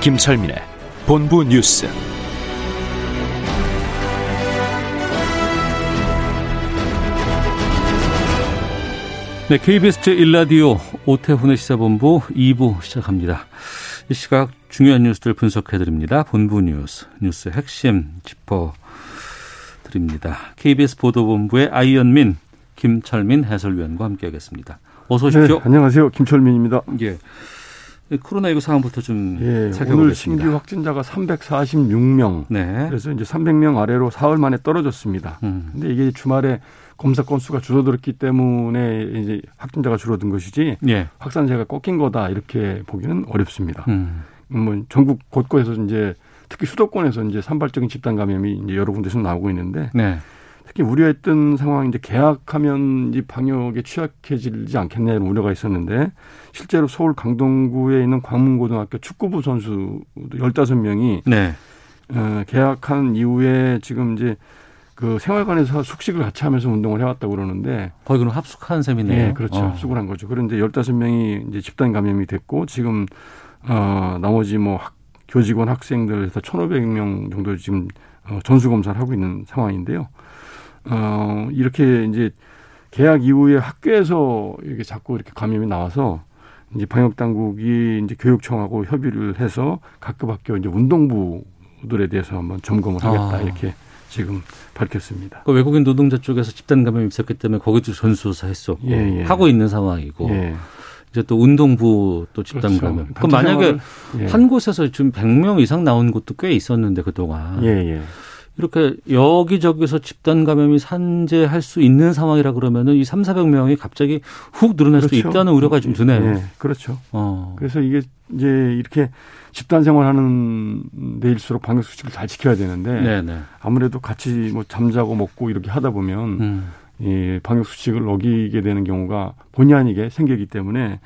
김철민의 본부 뉴스. 네, KBS 제1라디오 오태훈의 시사본부 2부 시작합니다. 이 시각 중요한 뉴스들 분석해드립니다. 본부 뉴스, 뉴스 핵심 짚어드립니다. KBS 보도본부의 아이언민, 김철민 해설위원과 함께하겠습니다. 어서 오십시오. 네, 안녕하세요. 김철민입니다. 예. 코로나19 상황부터 좀 예. 오늘 신규 확진자가 346명. 네. 그래서 이제 300명 아래로 사흘 만에 떨어졌습니다. 음. 근데 이게 주말에 검사 건수가 줄어들었기 때문에 이제 확진자가 줄어든 것이지 예. 확산세가 꺾인 거다 이렇게 보기는 어렵습니다. 음. 뭐 전국 곳곳에서 이제 특히 수도권에서 이제 산발적인 집단 감염이 이제 여러 군데서 나오고 있는데 네. 특히 우려했던 상황이 이제 개학하면 이 방역에 취약해지지 않겠냐 이런 우려가 있었는데 실제로 서울 강동구에 있는 광문고등학교 축구부 선수 15명이 네. 어, 개학한 이후에 지금 이제 그 생활관에서 숙식을 같이 하면서 운동을 해왔다고 그러는데 거의 그럼 합숙한 셈이네요. 네, 그렇죠. 어. 합숙을 한 거죠. 그런데 15명이 이제 집단 감염이 됐고 지금 어 나머지 뭐 학, 교직원 학생들 해서 1,500명 정도 지금 어, 전수 검사를 하고 있는 상황인데요. 어 이렇게 이제 개학 이후에 학교에서 이렇게 자꾸 이렇게 감염이 나와서 이제 방역 당국이 이제 교육청하고 협의를 해서 각급 학교 이제 운동부들에 대해서 한번 점검을 하겠다 아. 이렇게 지금 밝혔습니다. 그 외국인 노동자 쪽에서 집단 감염이 있었기 때문에 거기도 전수조사했었고 예, 예. 하고 있는 상황이고 예. 이제 또 운동부 또 집단 그렇죠. 감염. 그럼 단체 만약에 예. 한 곳에서 지금 100명 이상 나온 곳도 꽤 있었는데 그동안 예, 예. 이렇게 여기저기서 집단 감염이 산재할 수 있는 상황이라 그러면은 이 3, 400명이 갑자기 훅 늘어날 그렇죠. 있다는 우려가 좀 드네요. 예, 그렇죠. 어. 그래서 이게 이제 이렇게 집단 생활하는 데일수록 방역 수칙을 잘 지켜야 되는데 네, 네. 아무래도 같이 뭐 잠자고 먹고 이렇게 하다 보면 음. 이 방역 수칙을 어기게 되는 경우가 본의 아니게 생기기 때문에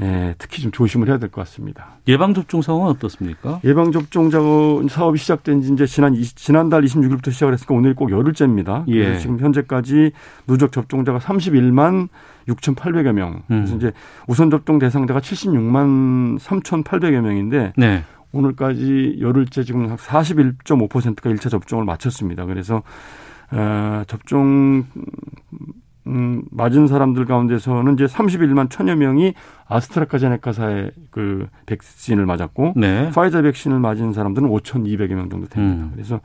예, 특히 좀 조심을 해야 될 것 같습니다. 예방 접종 상황은 어떻습니까? 예방 접종 작업 사업이 시작된 지 이제 지난 지난달 26일부터 시작을 했으니까 오늘 꼭 열흘째입니다. 예. 그래서 지금 현재까지 누적 접종자가 31만 6,800여 명. 그래서 음. 이제 우선 접종 대상자가 76만 3,800여 명인데 네. 오늘까지 열흘째 지금 41.5%가 1차 접종을 마쳤습니다. 그래서 어, 접종 음, 맞은 사람들 가운데서는 이제 31만 천여 명이 아스트라카제네카사의 그 백신을 맞았고 네. 파이자 백신을 맞은 사람들은 5,200여 명 정도 됩니다. 음. 그래서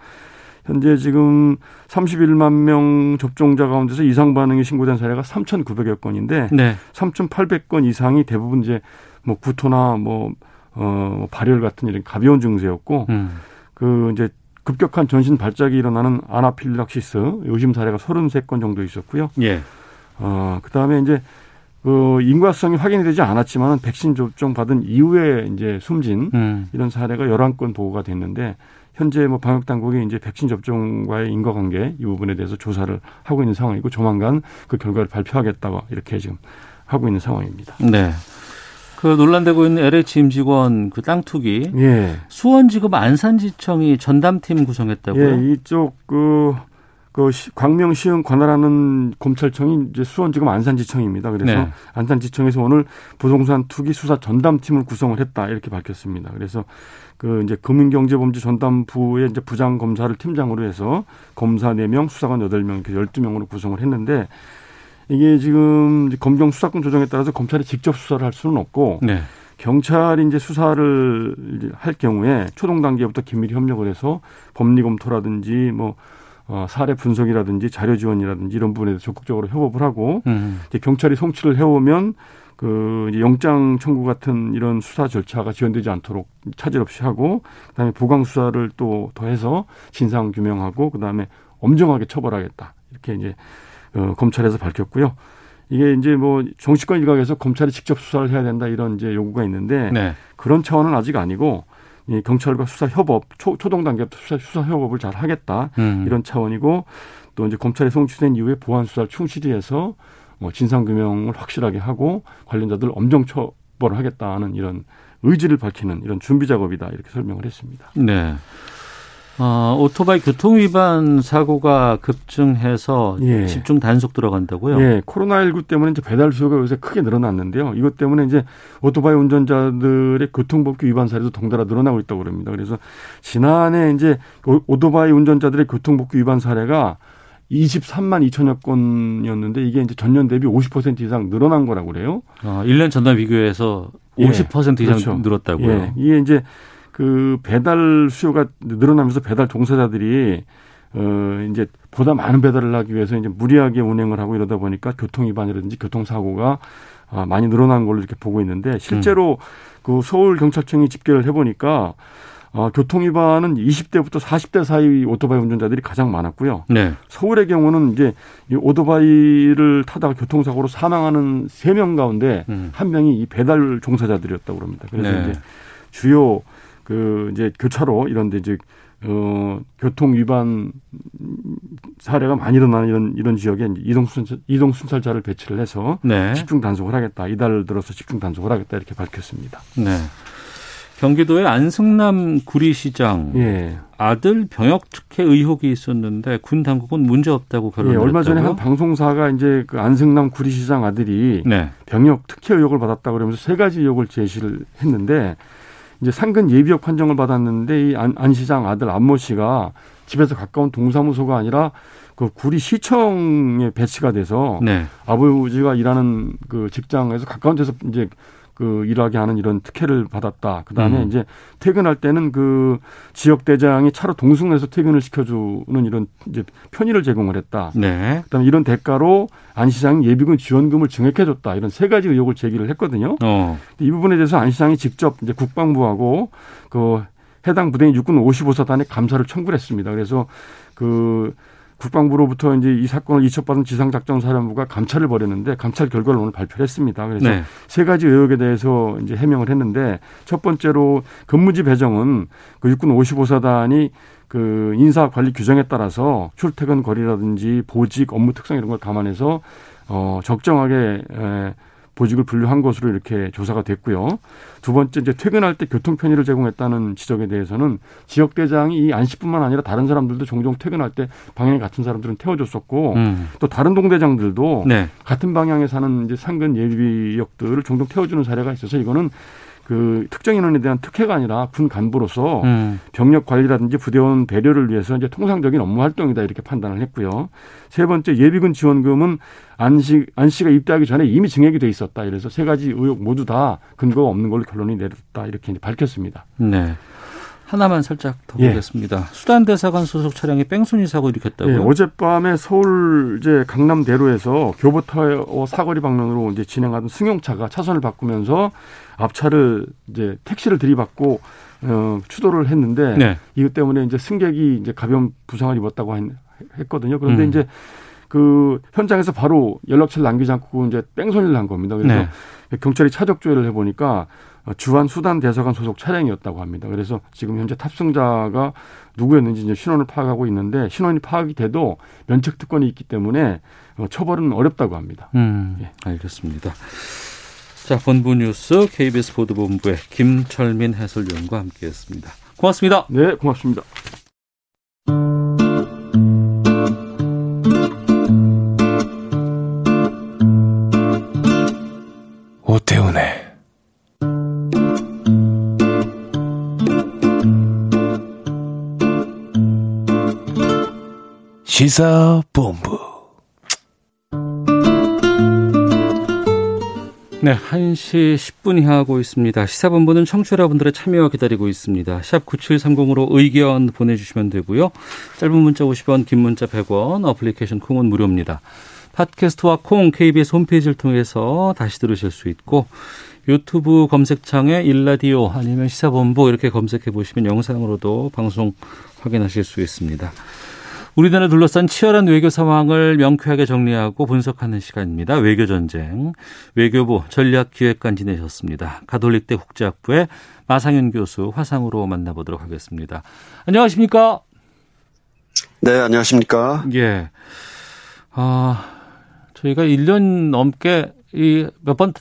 현재 지금 31만 명 접종자 가운데서 이상 반응이 신고된 사례가 3,900여 건인데 네. 3,800건 이상이 대부분 이제 뭐 구토나 뭐, 어, 뭐 발열 같은 이런 가벼운 증세였고 음. 그 이제 급격한 전신 발작이 일어나는 아나필락시스 의심 사례가 33건 정도 있었고요. 예. 어, 그 다음에 이제 그 인과성이 확인이 되지 않았지만 백신 접종 받은 이후에 이제 숨진 음. 이런 사례가 11건 보고가 됐는데 현재 뭐 방역 당국이 이제 백신 접종과의 인과관계 이 부분에 대해서 조사를 하고 있는 상황이고 조만간 그 결과를 발표하겠다고 이렇게 지금 하고 있는 상황입니다. 네. 그 논란되고 있는 LH 임 직원 그 땅 투기 예. 수원지검 안산지청이 전담팀 구성했다고요? 예, 이쪽 그, 그 시- 광명 시흥 관할하는 검찰청이 이제 수원지검 안산지청입니다. 그래서 네. 안산지청에서 오늘 부동산 투기 수사 전담팀을 구성을 했다 이렇게 밝혔습니다. 그래서 그 이제 금융경제범죄 전담부의 이제 부장 검사를 팀장으로 해서 검사 4명, 수사관 8명 이렇게 12명으로 구성을 했는데 이게 지금 검경 수사권 조정에 따라서 검찰이 직접 수사를 할 수는 없고 네. 경찰이 이제 수사를 이제 할 경우에 초동 단계부터 긴밀히 협력을 해서 법리 검토라든지 뭐 어, 사례 분석이라든지 자료 지원이라든지 이런 부분에 대해서 적극적으로 협업을 하고 음. 이제 경찰이 송치를 해오면 그 이제 영장 청구 같은 이런 수사 절차가 지연되지 않도록 차질 없이 하고 그다음에 보강 수사를 또 더해서 진상 규명하고 그다음에 엄정하게 처벌하겠다 이렇게 이제 어, 검찰에서 밝혔고요. 이게 이제 뭐 정치권 일각에서 검찰이 직접 수사를 해야 된다 이런 이제 요구가 있는데 네. 그런 차원은 아직 아니고 이 경찰과 수사 협업 초, 초동 단계 수사, 수사 협업을 잘 하겠다 음. 이런 차원이고 또 이제 검찰에 송치된 이후에 보안 수사를 충실히 해서 뭐 진상 규명을 확실하게 하고 관련자들 엄정 처벌을 하겠다는 이런 의지를 밝히는 이런 준비 작업이다 이렇게 설명을 했습니다. 네. 어, 오토바이 교통 위반 사고가 급증해서 예. 집중 단속 들어간다고요? 예, 코로나19 때문에 이제 배달 수요가 요새 크게 늘어났는데요. 이것 때문에 이제 오토바이 운전자들의 교통법규 위반 사례도 덩달아 늘어나고 있다고 그럽니다. 그래서 지난해 이제 오- 오토바이 운전자들의 교통법규 위반 사례가 23만 2천여 건이었는데 이게 이제 전년 대비 50% 이상 늘어난 거라고 그래요. 어, 1년 전과 비교해서 예. 50% 이상 그렇죠. 늘었다고요? 예, 이게 이제 그 배달 수요가 늘어나면서 배달 종사자들이 어 이제 보다 많은 배달을 하기 위해서 이제 무리하게 운행을 하고 이러다 보니까 교통 위반이라든지 교통 사고가 아, 많이 늘어난 걸로 이렇게 보고 있는데 실제로 그 서울 경찰청이 집계를 해 보니까 어, 교통 위반은 20대부터 40대 사이 오토바이 운전자들이 가장 많았고요. 네. 서울의 경우는 이제 이 오토바이를 타다가 교통사고로 사망하는 세 명 가운데 음. 한 명이 이 배달 종사자들이었다고 그럽니다. 그래서 네. 이제 주요 그 이제 교차로 이런데 이제 어 교통 위반 사례가 많이 일어나는 이런 이런 지역에 이동 순찰 이동 순찰자를 배치를 해서 네. 집중 단속을 하겠다. 이달 들어서 집중 단속을 하겠다 이렇게 밝혔습니다. 네. 경기도의 안승남 구리시장 예. 아들 병역 특혜 의혹이 있었는데 군 당국은 문제 없다고 예, 결론을 얼마 전에 한 했다고요? 방송사가 이제 그 안승남 구리시장 아들이 네. 병역 특혜 의혹을 받았다 그러면서 세 가지 의혹을 제시를 했는데 이제 상근 예비역 판정을 받았는데 이 안, 안 시장 아들 안모 씨가 집에서 가까운 동사무소가 아니라 그 구리 시청에 배치가 돼서 네. 아버지가 일하는 그 직장에서 가까운 데서 이제 그 일하게 하는 이런 특혜를 받았다. 그 다음에 음. 이제 퇴근할 때는 그 지역 대장이 차로 동승해서 퇴근을 시켜주는 이런 이제 편의를 제공을 했다. 네. 그다음에 이런 대가로 안 시장이 예비군 지원금을 증액해줬다 이런 세 가지 의혹을 제기를 했거든요. 어. 근데 이 부분에 대해서 안 시장이 직접 이제 국방부하고 그 해당 부대인 육군 55사단에 감사를 청구를 했습니다. 그래서 그 국방부로부터 이제 이 사건을 이첩받은 지상작전사령부가 감찰을 벌였는데 감찰 결과를 오늘 발표를 했습니다. 그래서 네. 세 가지 의혹에 대해서 이제 해명을 했는데 첫 번째로 근무지 배정은 그 육군 55사단이 그 인사 관리 규정에 따라서 출퇴근 거리라든지 보직 업무 특성 이런 걸 감안해서 어 적정하게 에 보직을 분류한 것으로 이렇게 조사가 됐고요. 두 번째 이제 퇴근할 때 교통 편의를 제공했다는 지적에 대해서는 지역 대장이 이 안씨뿐만 아니라 다른 사람들도 종종 퇴근할 때 방향이 같은 사람들은 태워줬었고 음. 또 다른 동대장들도 네. 같은 방향에 사는 이제 상근 예비역들을 종종 태워주는 사례가 있어서 이거는 그 특정 인원에 대한 특혜가 아니라 군 간부로서 음. 병력 관리라든지 부대원 배려를 위해서 이제 통상적인 업무 활동이다 이렇게 판단을 했고요. 세 번째 예비군 지원금은 안씨 안씨가 입대하기 전에 이미 증액이 돼 있었다. 이래서 세 가지 의혹 모두 다 근거가 없는 걸로 결론이 내렸다 이렇게 밝혔습니다. 네. 하나만 살짝 더 예. 보겠습니다. 수단 대사관 소속 차량이 뺑소니 사고 일으켰다고요? 예, 어젯밤에 서울 이제 강남대로에서 교보타워 사거리 방면으로 이제 진행하던 승용차가 차선을 바꾸면서 앞차를 이제 택시를 들이받고 어, 추돌을 했는데 네. 이것 때문에 이제 승객이 이제 가벼운 부상을 입었다고 했- 했거든요. 그런데 음. 이제 그 현장에서 바로 연락처를 남기지 않고 이제 뺑소니를 한 겁니다. 그래서 네. 경찰이 차적 조회를 해보니까 주한 수단 대사관 소속 차량이었다고 합니다. 그래서 지금 현재 탑승자가 누구였는지 이제 신원을 파악하고 있는데 신원이 파악이 돼도 면책 특권이 있기 때문에 어, 처벌은 어렵다고 합니다. 음, 예. 알겠습니다. 자, 본부 뉴스 KBS 보도본부의 김철민 해설위원과 함께했습니다. 고맙습니다. 네, 고맙습니다. 오태훈의 시사본부 네, 1시 10분 향하고 있습니다. 시사본부는 청취자분들의 참여와 기다리고 있습니다. 샵 9730으로 의견 보내주시면 되고요. 짧은 문자 50원, 긴 문자 100원, 어플리케이션 콩은 무료입니다. 팟캐스트와 콩 KBS 홈페이지를 통해서 다시 들으실 수 있고 유튜브 검색창에 일라디오 아니면 시사본부 이렇게 검색해 보시면 영상으로도 방송 확인하실 수 있습니다. 우리나라 둘러싼 치열한 외교 상황을 명쾌하게 정리하고 분석하는 시간입니다. 외교 전쟁. 외교부 전략기획관 지내셨습니다. 가톨릭대 국제학부의 마상현 교수 화상으로 만나보도록 하겠습니다. 안녕하십니까? 네, 안녕하십니까? 예. 아, 저희가 1년 넘게 이 몇 번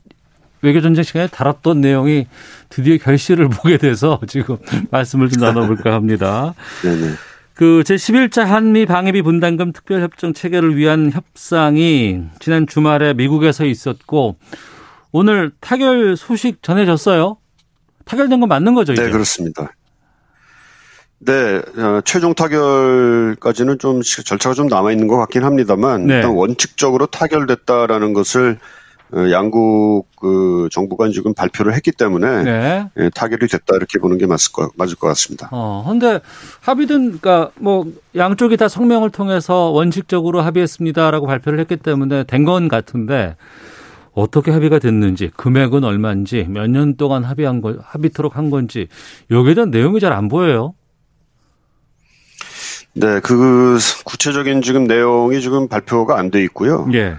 외교 전쟁 시간에 다뤘던 내용이 드디어 결실을 보게 돼서 지금 말씀을 좀 나눠볼까 합니다. 네네. 그 제11차 한미 방위비 분담금 특별협정 체결을 위한 협상이 지난 주말에 미국에서 있었고 오늘 타결 소식 전해졌어요. 타결된 건 맞는 거죠, 이제? 네, 그렇습니다. 네, 어, 최종 타결까지는 좀 시- 절차가 좀 남아 있는 것 같긴 합니다만 네. 일단 원칙적으로 타결됐다라는 것을 어, 양국 그 정부가 지금 발표를 했기 때문에 네. 예, 타결이 됐다 이렇게 보는 게 맞을 것 맞을 것 같습니다. 어, 근데 합의든 그러니까 뭐 양쪽이 다 성명을 통해서 원칙적으로 합의했습니다라고 발표를 했기 때문에 된 건 같은데 어떻게 합의가 됐는지 금액은 얼마인지 몇 년 동안 합의한 거 합의토록 한 건지 여기에 대한 내용이 잘 안 보여요. 네, 그 구체적인 지금 내용이 지금 발표가 안 돼 있고요. 예.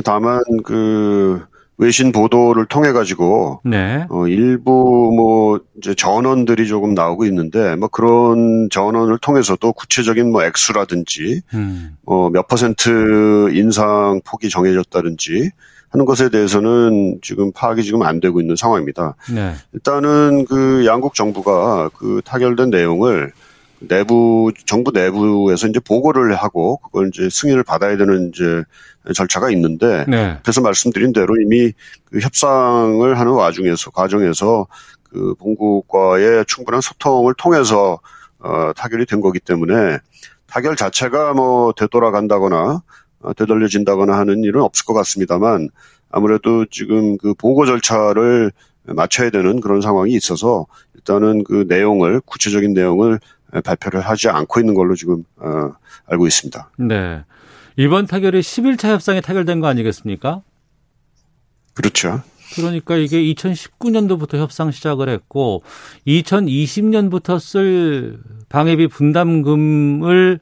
다만 그 외신 보도를 통해 가지고 네. 어, 일부 뭐 이제 전원들이 조금 나오고 있는데 뭐 그런 전원을 통해서도 구체적인 뭐 액수라든지 음. 뭐몇 퍼센트 인상 폭이 정해졌다든지 하는 것에 대해서는 지금 파악이 지금 안 되고 있는 상황입니다. 네. 일단은 그 양국 정부가 그 타결된 내용을 내부 정부 내부에서 이제 보고를 하고 그걸 이제 승인을 받아야 되는 이제 절차가 있는데 네. 앞에서 말씀드린 대로 이미 그 협상을 하는 와중에서 과정에서 그 본국과의 충분한 소통을 통해서 어, 타결이 된 거기 때문에 타결 자체가 뭐 되돌아간다거나 어, 되돌려진다거나 하는 일은 없을 것 같습니다만 아무래도 지금 그 보고 절차를 맞춰야 되는 그런 상황이 있어서 일단은 그 내용을 구체적인 내용을 발표를 하지 않고 있는 걸로 지금 어, 알고 있습니다. 네. 이번 타결이 11차 협상에 타결된 거 아니겠습니까? 그렇죠. 그러니까 이게 2019년도부터 협상 시작을 했고 2020년부터 쓸 방해비 분담금을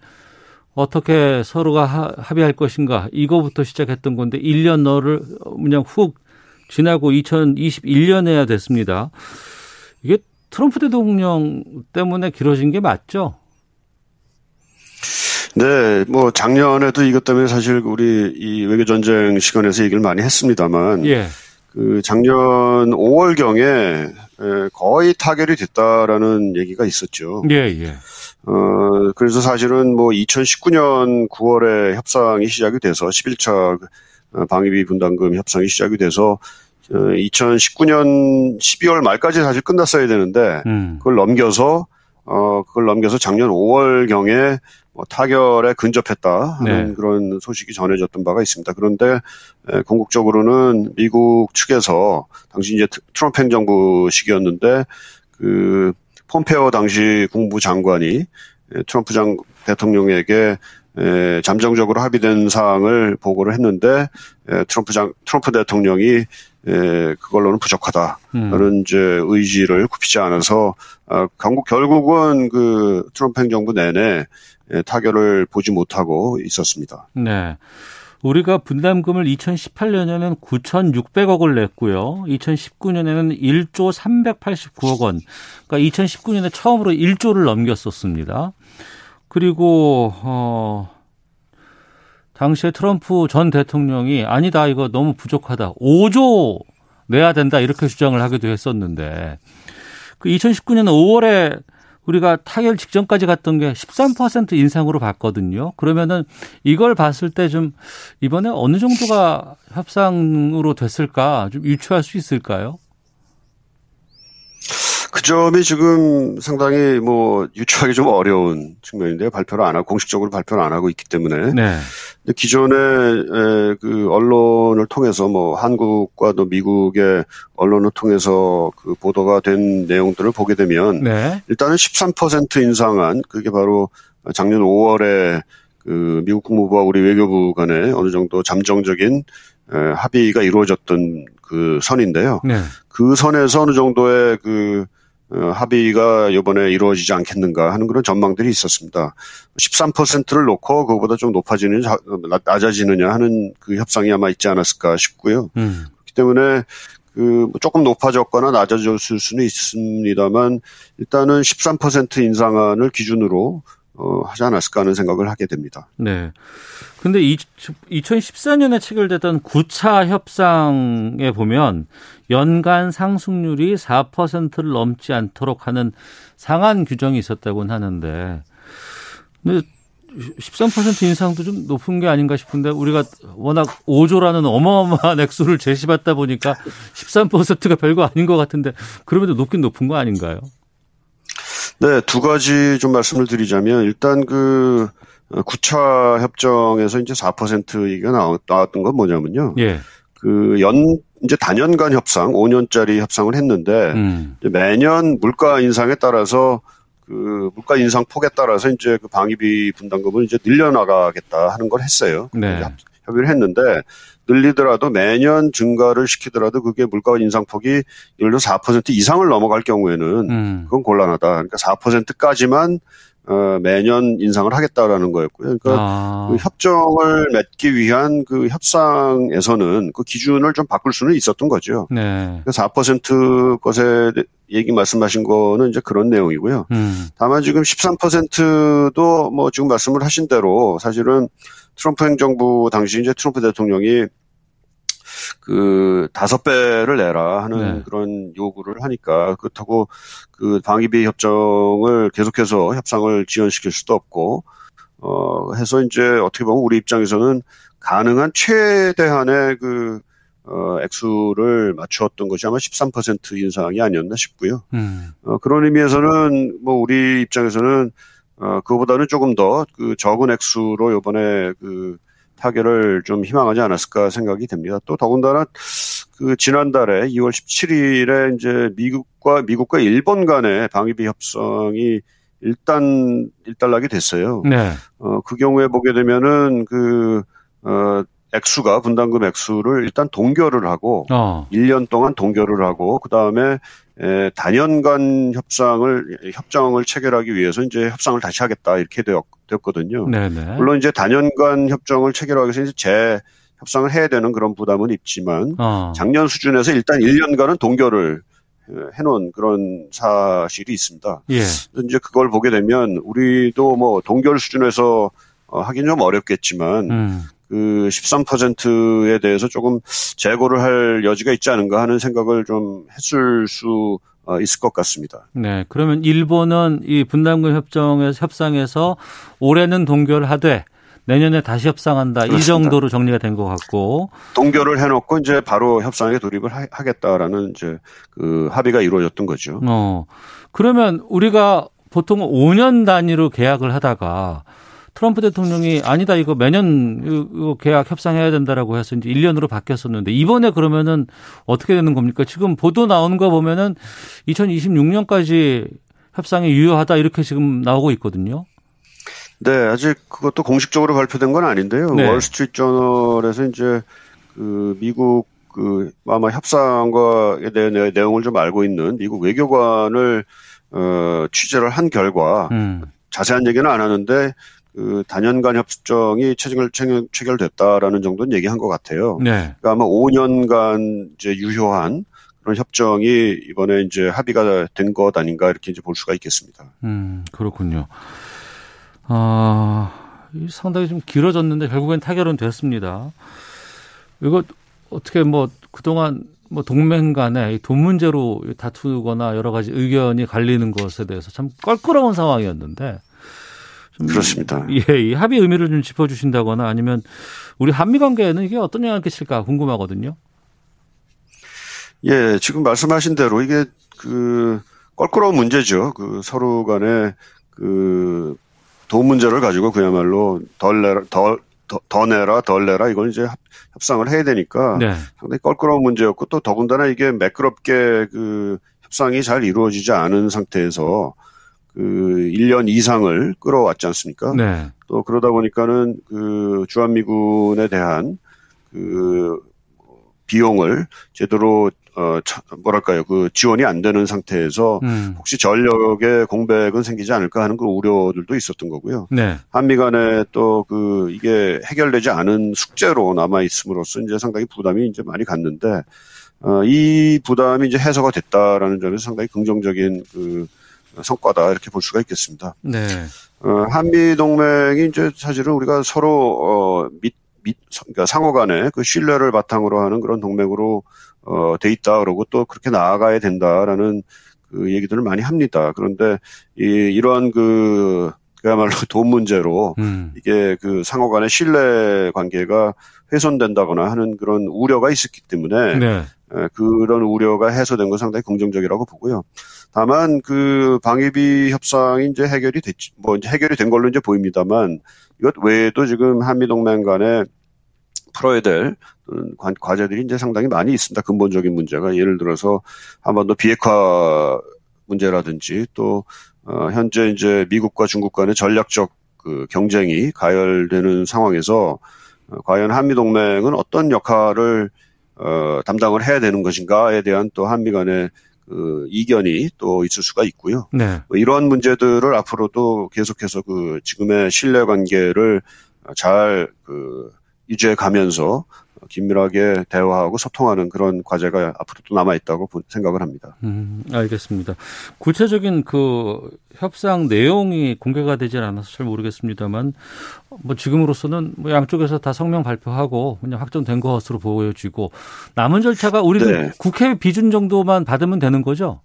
어떻게 서로가 하- 합의할 것인가 이거부터 시작했던 건데 1년 너를 그냥 훅 지나고 2021년에야 됐습니다. 이게 트럼프 대통령 때문에 길어진 게 맞죠? 네, 뭐 작년에도 이것 때문에 사실 우리 이 외교 전쟁 시간에서 얘기를 많이 했습니다만 예. 그 작년 5월 경에 거의 타결이 됐다라는 얘기가 있었죠. 예, 예. 어 그래서 사실은 뭐 2019년 9월에 협상이 시작이 돼서 11차 방위비 분담금 협상이 시작이 돼서 2019년 12월 말까지 사실 끝났어야 되는데 음. 그걸 넘겨서 어 그걸 넘겨서 작년 5월 경에 뭐 타결에 근접했다 하는 네. 그런 소식이 전해졌던 바가 있습니다. 그런데 에, 궁극적으로는 미국 측에서 당시 이제 트- 트럼프 행정부 시기였는데 그 폼페오 당시 국무장관이 에, 트럼프 장 대통령에게 에, 잠정적으로 합의된 사항을 보고를 했는데 에, 트럼프 장 트럼프 대통령이 에, 그걸로는 부족하다. 음. 라는 이제 의지를 굽히지 않아서 아, 결국 결국은 그 트럼프 행정부 내내 예, 타결을 보지 못하고 있었습니다. 네. 우리가 분담금을 2018년에는 9,600억을 냈고요. 2019년에는 1조 389억 원. 그러니까 2019년에 처음으로 1조를 넘겼었습니다. 그리고 어 당시에 트럼프 전 대통령이 아니다 이거 너무 부족하다. 5조 내야 된다 이렇게 주장을 하기도 했었는데 그 2019년 5월에 우리가 타결 직전까지 갔던 게 13% 인상으로 봤거든요. 그러면은 이걸 봤을 때 좀 이번에 어느 정도가 협상으로 됐을까 좀 유추할 수 있을까요? 그 점이 지금 상당히 뭐 유추하기 좀 어려운 측면인데요. 발표를 안 하고 공식적으로 발표를 안 하고 있기 때문에. 네. 근데 기존에 에, 그 언론을 통해서 뭐 한국과 또 미국의 언론을 통해서 그 보도가 된 내용들을 보게 되면 네. 일단은 13% 인상한 그게 바로 작년 5월에 그 미국 국무부와 우리 외교부 간에 어느 정도 잠정적인 에, 합의가 이루어졌던 그 선인데요. 네. 그 선에서 어느 정도의 그 어, 합의가 이번에 이루어지지 않겠는가 하는 그런 전망들이 있었습니다. 13%를 놓고 그거보다 좀 높아지는 낮아지느냐 하는 그 협상이 아마 있지 않았을까 싶고요. 음. 그렇기 때문에 그 조금 높아졌거나 낮아졌을 수는 있습니다만 일단은 13% 인상안을 기준으로 어, 하지 않았을까 하는 생각을 하게 됩니다. 네. 근데 이, 2014년에 체결됐던 9차 협상에 보면 연간 상승률이 4%를 넘지 않도록 하는 상한 규정이 있었다고는 하는데 근데 13% 인상도 좀 높은 게 아닌가 싶은데 우리가 워낙 5조라는 어마어마한 액수를 제시받다 보니까 13%가 별거 아닌 것 같은데 그럼에도 높긴 높은 거 아닌가요? 네, 두 가지 좀 말씀을 드리자면 일단 그 9차 협정에서 이제 4% 얘기가 나왔던 건 뭐냐면요. 예. 그 연, 이제 단연간 협상, 5년짜리 협상을 했는데, 음. 매년 물가 인상에 따라서 그 물가 인상 폭에 따라서 이제 그 방위비 분담금을 이제 늘려나가겠다 하는 걸 했어요. 네. 협의를 했는데 늘리더라도 매년 증가를 시키더라도 그게 물가 인상 폭이 예를 들어 4% 이상을 넘어갈 경우에는 음. 그건 곤란하다. 그러니까 4%까지만 어, 매년 인상을 하겠다라는 거였고요. 그러니까 아. 그 협정을 맺기 위한 그 협상에서는 그 기준을 좀 바꿀 수는 있었던 거죠. 네. 그4% 것에 얘기 말씀하신 거는 이제 그런 내용이고요. 음. 다만 지금 13%도 뭐 지금 말씀을 하신 대로 사실은 트럼프 행정부 당시 이제 트럼프 대통령이 그 다섯 배를 내라 하는 네. 그런 요구를 하니까 그렇다고 그 방위비 협정을 계속해서 협상을 지연시킬 수도 없고 어 해서 이제 어떻게 보면 우리 입장에서는 가능한 최대한의 그 어, 액수를 맞추었던 것이 아마 13% 인상이 아니었나 싶고요. 음. 어, 그런 의미에서는 뭐 우리 입장에서는 어, 그거보다는 조금 더 그 적은 액수로 이번에 그 타결을 좀 희망하지 않았을까 생각이 됩니다. 또 더군다나 그 지난달에 2월 17일에 이제 미국과 미국과 일본 간의 방위비 협상이 일단 일단락이 됐어요. 네. 어, 그 경우에 보게 되면은 그 어, 액수가 분담금 액수를 일단 동결을 하고 어. 1년 동안 동결을 하고 그다음에 에, 단연간 협상을 협정을 체결하기 위해서 이제 협상을 다시 하겠다 이렇게 되었. 네네. 물론 이제 단연간 협정을 체결하기 위해서 이제 재 협상을 해야 되는 그런 부담은 있지만 어. 작년 수준에서 일단 1년간은 동결을 에, 해놓은 그런 사실이 있습니다. 예. 이제 그걸 보게 되면 우리도 뭐 동결 수준에서 어, 하긴 좀 어렵겠지만 음. 그 13%에 대해서 조금 재고를 할 여지가 있지 않은가 하는 생각을 좀 했을 수 어, 있을 것 같습니다. 네. 그러면 일본은 이 분담금 협정에서 협상에서 올해는 동결하되 내년에 다시 협상한다. 이 그렇습니다. 정도로 정리가 된 것 같고. 동결을 해놓고 이제 바로 협상에 돌입을 하, 하겠다라는 이제 그 합의가 이루어졌던 거죠. 어. 그러면 우리가 보통 5년 단위로 계약을 하다가 트럼프 대통령이 아니다 이거 매년 계약 협상해야 된다라고 해서 이제 1년으로 바뀌었었는데 이번에 그러면은 어떻게 되는 겁니까? 지금 보도 나오는 거 보면은 2026년까지 협상이 유효하다 이렇게 지금 나오고 있거든요. 네, 아직 그것도 공식적으로 발표된 건 아닌데요. 네. 월스트리트 저널에서 이제 그 미국 그 아마 협상과에 대한 내- 내용을 좀 알고 있는 미국 외교관을 어, 취재를 한 결과 음. 자세한 얘기는 안 하는데 그 단연간 협정이 체결, 체결, 체결 됐다라는 정도는 얘기한 것 같아요. 네. 그러니까 아마 5년간 이제 유효한 그런 협정이 이번에 이제 합의가 된 것 아닌가 이렇게 이제 볼 수가 있겠습니다. 음, 그렇군요. 아, 이 상당히 좀 길어졌는데 결국엔 타결은 됐습니다. 이거 어떻게 뭐 그동안 뭐 동맹 간에 이돈 문제로 다투거나 여러 가지 의견이 갈리는 것에 대해서 참 껄끄러운 상황이었는데 좀 그렇습니다. 예, 이 합의 의미를 좀 짚어주신다거나 아니면 우리 한미 관계에는 이게 어떤 영향을 끼칠까 궁금하거든요. 예, 지금 말씀하신 대로 이게 그 껄끄러운 문제죠. 그 서로 간에 그 돈 문제를 가지고 그야말로 덜 내라, 덜, 더, 더 내라, 덜 내라 이걸 이제 협- 협상을 해야 되니까 네. 상당히 껄끄러운 문제였고 또 더군다나 이게 매끄럽게 그 협상이 잘 이루어지지 않은 상태에서 그 1년 이상을 끌어왔지 않습니까? 네. 또 그러다 보니까는 그 주한미군에 대한 그 비용을 제대로 어, 차- 뭐랄까요, 그 지원이 안 되는 상태에서 음. 혹시 전력의 공백은 생기지 않을까 하는 그 우려들도 있었던 거고요. 네. 한미 간에 또 그 이게 해결되지 않은 숙제로 남아 있음으로써 이제 상당히 부담이 이제 많이 갔는데 어, 이 부담이 이제 해소가 됐다라는 점에서 상당히 긍정적인 그 성과다 이렇게 볼 수가 있겠습니다. 네. 어, 한미 동맹이 이제 사실은 우리가 서로 어, 밑, 밑, 그러니까 상호 간에 그 신뢰를 바탕으로 하는 그런 동맹으로 어, 돼 있다 그러고 또 그렇게 나아가야 된다라는 그 얘기들을 많이 합니다. 그런데 이, 이러한 그 그야말로 돈 문제로 음. 이게 그 상호 간의 신뢰 관계가 훼손된다거나 하는 그런 우려가 있었기 때문에 네. 에, 그런 우려가 해소된 건 상당히 긍정적이라고 보고요. 다만 그 방위비 협상이 이제 해결이 됐지, 뭐 이제 해결이 된 걸로 이제 보입니다만 이것 외에도 지금 한미 동맹 간에 풀어야 될 과제들이 이제 상당히 많이 있습니다. 근본적인 문제가 예를 들어서 한반도 비핵화 문제라든지 또 어, 현재 이제 미국과 중국 간의 전략적 그 경쟁이 가열되는 상황에서 어, 과연 한미 동맹은 어떤 역할을 어, 담당을 해야 되는 것인가에 대한 또 한미 간의 그 이견이 또 있을 수가 있고요. 네. 뭐 이러한 문제들을 앞으로도 계속해서 그 지금의 신뢰 관계를 잘그 유지해 가면서 긴밀하게 대화하고 소통하는 그런 과제가 앞으로도 남아 있다고 본- 생각을 합니다. 음, 알겠습니다. 구체적인 그 협상 내용이 공개가 되질 않아서 잘 모르겠습니다만 뭐 지금으로서는 뭐 양쪽에서 다 성명 발표하고 그냥 확정된 것으로 보여지고 남은 절차가 우리도 네. 국회 비준 정도만 받으면 되는 거죠?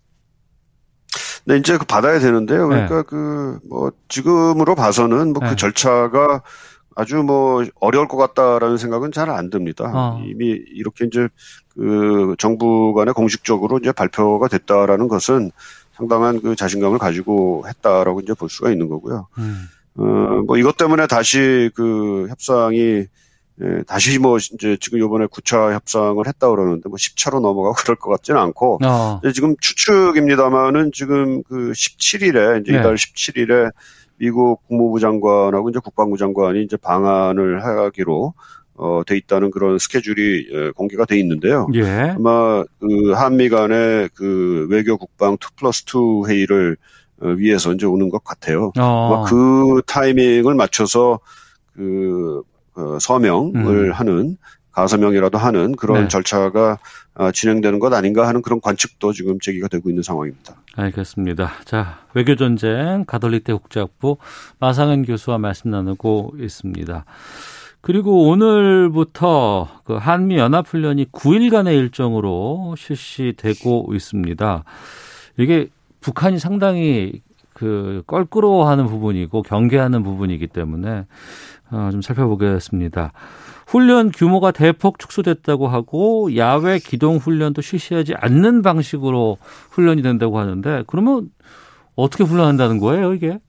네, 이제 그 받아야 되는데요. 그러니까 그뭐 지금으로 봐서는 뭐그 네. 절차가 아주 뭐 어려울 것 같다라는 생각은 잘 안 듭니다. 어. 이미 이렇게 이제 그 정부 간에 공식적으로 이제 발표가 됐다라는 것은 상당한 그 자신감을 가지고 했다라고 이제 볼 수가 있는 거고요. 음. 어, 뭐 이것 때문에 다시 그 협상이 예, 다시 뭐 이제 지금 요번에 9차 협상을 했다 그러는데 뭐 10차로 넘어가고 그럴 것 같지는 않고 어. 네, 지금 추측입니다만은 지금 그 17일에 이제 네. 이달 17일에 미국 국무부 장관하고 이제 국방부 장관이 이제 방안을 하기로 어, 돼 있다는 그런 스케줄이 예, 공개가 돼 있는데요. 예. 아마 그 한미 간의 그 외교 국방 2 플러스 2 회의를 어, 위해서 이제 오는 것 같아요. 어. 아마 그 타이밍을 맞춰서 그 어, 서명을 음. 하는 가서명이라도 하는 그런 네. 절차가 아, 진행되는 것 아닌가 하는 그런 관측도 지금 제기가 되고 있는 상황입니다. 알겠습니다. 자, 외교전쟁 가톨릭대 국제학부 마상현 교수와 말씀 나누고 있습니다. 그리고 오늘부터 그 한미 연합훈련이 9일간의 일정으로 실시되고 있습니다. 이게 북한이 상당히 그 껄끄러워하는 부분이고 경계하는 부분이기 때문에 어, 좀 살펴보겠습니다. 훈련 규모가 대폭 축소됐다고 하고 야외 기동 훈련도 실시하지 않는 방식으로 훈련이 된다고 하는데 그러면 어떻게 훈련한다는 거예요 이게?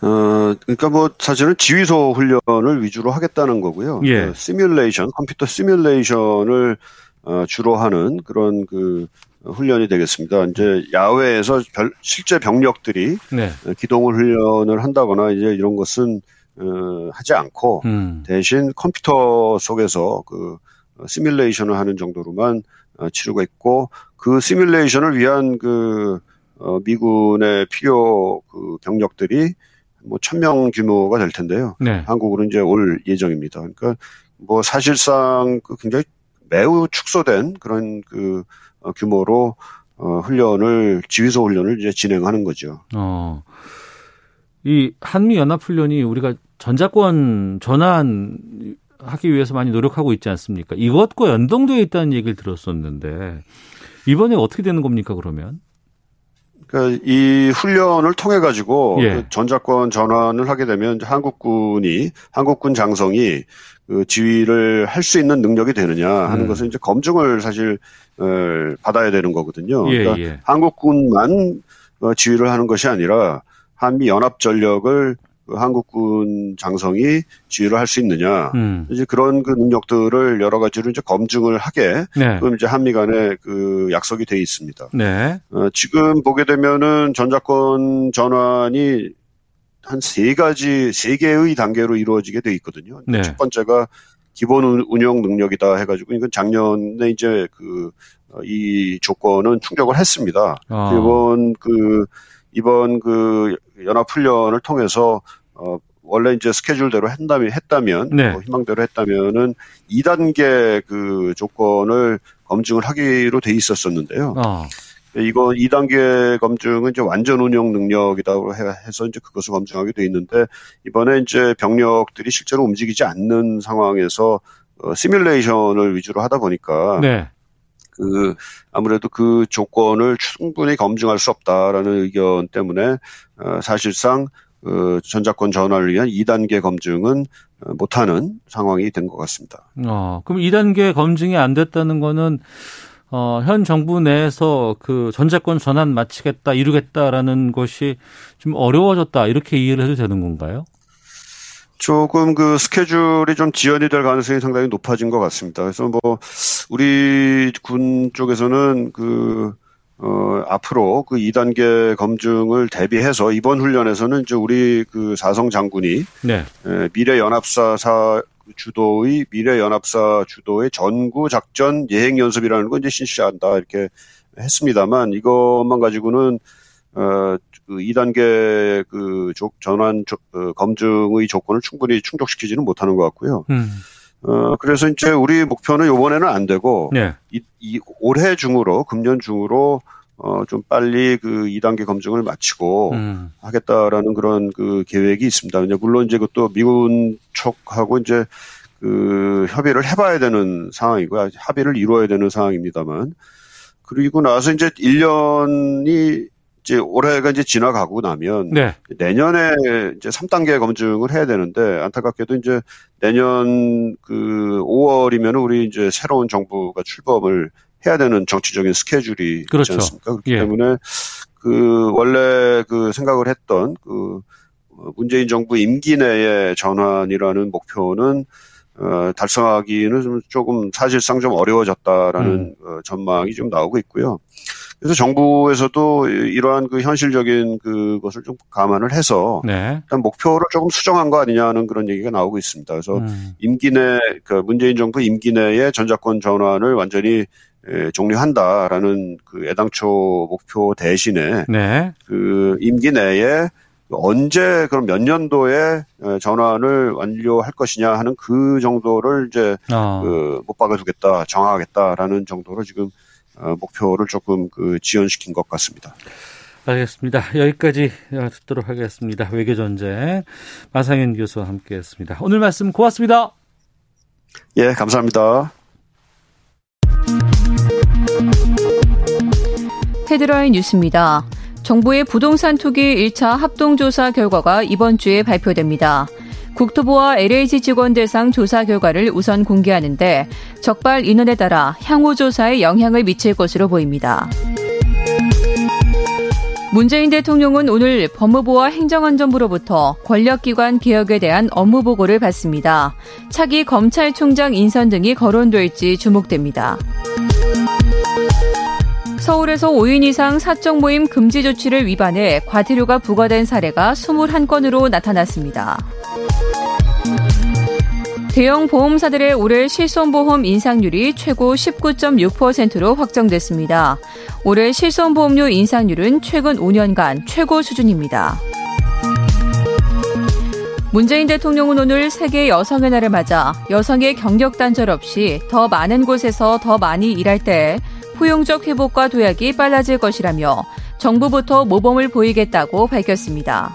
어, 그러니까 뭐 사실은 지휘소 훈련을 위주로 하겠다는 거고요. 예. 그 시뮬레이션, 컴퓨터 시뮬레이션을 어, 주로 하는 그런 그 훈련이 되겠습니다. 이제 야외에서 별- 실제 병력들이 네. 기동을 훈련을 한다거나 이제 이런 것은 어, 하지 않고 음. 대신 컴퓨터 속에서 그 어, 시뮬레이션을 하는 정도로만 어, 치르고 있고 그 시뮬레이션을 위한 그 어, 미군의 필요 그 병력들이 뭐 천 명 규모가 될 텐데요. 네. 한국으로 이제 올 예정입니다. 그러니까 뭐 사실상 그 굉장히 매우 축소된 그런 그 어, 규모로 어, 훈련을 지휘소 훈련을 이제 진행하는 거죠. 어. 이 한미 연합 훈련이 우리가 전자권 전환하기 위해서 많이 노력하고 있지 않습니까? 이것과 연동되어 있다는 얘기를 들었었는데 이번에 어떻게 되는 겁니까 그러면? 그러니까 이 훈련을 통해 가지고 예. 그 전자권 전환을 하게 되면 한국군이 한국군 장성이 그 지휘를 할 수 있는 능력이 되느냐 하는 음. 것을 이제 검증을 사실 어, 받아야 되는 거거든요. 예, 그러니까 예. 한국군만 어, 지휘를 하는 것이 아니라 한미 연합 전력을 그 한국군 장성이 지휘를 할 수 있느냐. 음. 이제 그런 그 능력들을 여러 가지로 이제 검증을 하게 네. 그럼 이제 한미 간에 그 약속이 돼 있습니다. 네. 어, 지금 보게 되면은 전자권 전환이 한 세 가지, 세 개의 단계로 이루어지게 돼 있거든요. 네. 첫 번째가 기본 운- 운영 능력이다 해가지고 이건 작년에 이제 그 이 조건은 충족을 했습니다. 아. 이번 그 이번 그 연합 훈련을 통해서 어 원래 이제 스케줄대로 한다면 했다면 네. 뭐 희망대로 했다면은 2단계 그 조건을 검증을 하기로 돼 있었었는데요. 아. 이거 2단계 검증은 이제 완전 운영 능력이라고 해- 해서 이제 그것을 검증하게 돼 있는데 이번에 이제 병력들이 실제로 움직이지 않는 상황에서 어, 시뮬레이션을 위주로 하다 보니까 네. 그 아무래도 그 조건을 충분히 검증할 수 없다라는 의견 때문에 어, 사실상 그 전자권 전환을 위한 2단계 검증은 어, 못하는 상황이 된 것 같습니다. 어, 그럼 2단계 검증이 안 됐다는 거는 어, 현 정부 내에서 그 전자권 전환 마치겠다, 이루겠다라는 것이 좀 어려워졌다. 이렇게 이해를 해도 되는 건가요? 조금 그 스케줄이 좀 지연이 될 가능성이 상당히 높아진 것 같습니다. 그래서 뭐 우리 군 쪽에서는 그 어, 앞으로 그 2단계 검증을 대비해서 이번 훈련에서는 이제 우리 그 사성 장군이 네. 에, 미래연합사 사 주도의 미래연합사 주도의 전구 작전 예행 연습이라는 걸 이제 실시한다 이렇게 했습니다만 이것만 가지고는 어, 그 2단계 그 조- 전환 조- 어, 검증의 조건을 충분히 충족시키지는 못하는 것 같고요. 음. 어, 그래서 이제 우리 목표는 이번에는 안 되고 네. 이, 이 올해 중으로 금년 중으로 어, 좀 빨리 그 2단계 검증을 마치고 음. 하겠다라는 그런 그 계획이 있습니다. 이제 물론 이제 그것도 미군 쪽하고 이제 그 협의를 해봐야 되는 상황이고요. 합의를 이루어야 되는 상황입니다만 그리고 나서 이제 1년이 이제 올해가 이제 지나가고 나면 네. 내년에 이제 3단계 검증을 해야 되는데 안타깝게도 이제 내년 그 5월이면 우리 이제 새로운 정부가 출범을 해야 되는 정치적인 스케줄이 그렇죠. 있지 않습니까? 그렇기 예. 때문에 그 원래 그 생각을 했던 그 문재인 정부 임기 내의 전환이라는 목표는 어, 달성하기는 좀 조금 사실상 좀 어려워졌다라는 음. 어, 전망이 좀 나오고 있고요. 그래서 정부에서도 이- 이러한 그 현실적인 그것을 좀 감안을 해서 네. 일단 목표를 조금 수정한 거 아니냐는 그런 얘기가 나오고 있습니다. 그래서 음. 임기 내, 그 문재인 정부 임기 내에 전자권 전환을 완전히 에, 종료한다라는 그 애당초 목표 대신에 네. 그 임기 내에 언제 그럼 몇 년도에 에, 전환을 완료할 것이냐 하는 그 정도를 이제 아. 그못 박아두겠다 정하겠다라는 정도로 지금 어, 목표를 조금 그 지연시킨 것 같습니다. 알겠습니다. 여기까지 듣도록 하겠습니다. 외교 전쟁 마상현 교수와 함께했습니다. 오늘 말씀 고맙습니다. 예, 감사합니다. 헤드라인 뉴스입니다. 정부의 부동산 투기 1차 합동조사 결과가 이번 주에 발표됩니다. 국토부와 LH 직원 대상 조사 결과를 우선 공개하는데 적발 인원에 따라 향후 조사에 영향을 미칠 것으로 보입니다. 문재인 대통령은 오늘 법무부와 행정안전부로부터 권력기관 개혁에 대한 업무 보고를 받습니다. 차기 검찰총장 인선 등이 거론될지 주목됩니다. 서울에서 5인 이상 사적 모임 금지 조치를 위반해 과태료가 부과된 사례가 21건으로 나타났습니다. 대형 보험사들의 올해 실손보험 인상률이 최고 19.6%로 확정됐습니다. 올해 실손보험료 인상률은 최근 5년간 최고 수준입니다. 문재인 대통령은 오늘 세계 여성의 날을 맞아 여성의 경력 단절 없이 더 많은 곳에서 더 많이 일할 때 포용적 회복과 도약이 빨라질 것이라며 정부부터 모범을 보이겠다고 밝혔습니다.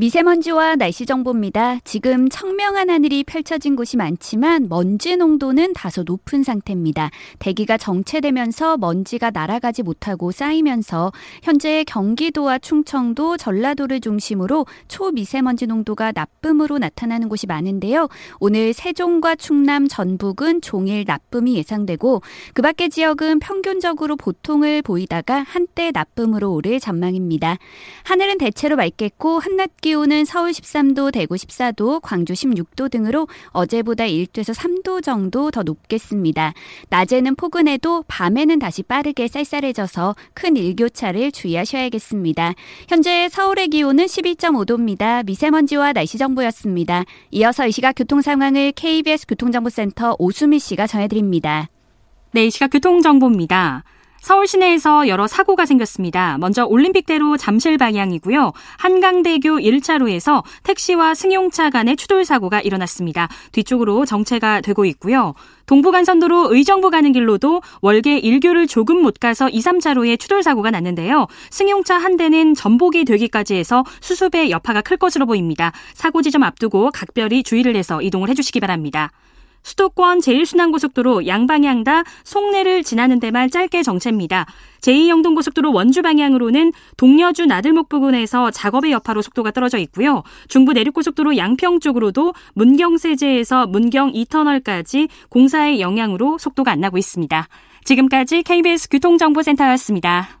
미세먼지와 날씨 정보입니다. 지금 청명한 하늘이 펼쳐진 곳이 많지만 먼지 농도는 다소 높은 상태입니다. 대기가 정체되면서 먼지가 날아가지 못하고 쌓이면서 현재 경기도와 충청도, 전라도를 중심으로 초미세먼지 농도가 나쁨으로 나타나는 곳이 많은데요. 오늘 세종과 충남, 전북은 종일 나쁨이 예상되고 그 밖의 지역은 평균적으로 보통을 보이다가 한때 나쁨으로 오를 전망입니다. 하늘은 대체로 맑겠고 한낮 기 기온은 서울 13도, 대구 14도, 광주 16도 등으로 어제보다 1도에서 3도 정도 더 높겠습니다. 낮에는 포근해도 밤에는 다시 빠르게 쌀쌀해져서 큰 일교차를 주의하셔야겠습니다. 현재 서울의 기온은 12.5도입니다. 미세먼지와 날씨 정보였습니다. 이어서 이 시각 교통 상황을 KBS 교통정보센터 오수미 씨가 전해드립니다. 네, 이 시각 교통정보입니다. 서울 시내에서 여러 사고가 생겼습니다. 먼저 올림픽대로 잠실 방향이고요. 한강대교 1차로에서 택시와 승용차 간의 추돌 사고가 일어났습니다. 뒤쪽으로 정체가 되고 있고요. 동부간선도로 의정부 가는 길로도 월계 1교를 조금 못 가서 2, 3차로에 추돌 사고가 났는데요. 승용차 한 대는 전복이 되기까지 해서 수습의 여파가 클 것으로 보입니다. 사고 지점 앞두고 각별히 주의를 해서 이동을 해주시기 바랍니다. 수도권 제1순환고속도로 양방향 다 송내를 지나는 데만 짧게 정체입니다. 제2영동고속도로 원주 방향으로는 동여주 나들목 부근에서 작업의 여파로 속도가 떨어져 있고요. 중부 내륙고속도로 양평 쪽으로도 문경세제에서 문경 2터널까지 공사의 영향으로 속도가 안 나고 있습니다. 지금까지 KBS 교통정보센터였습니다.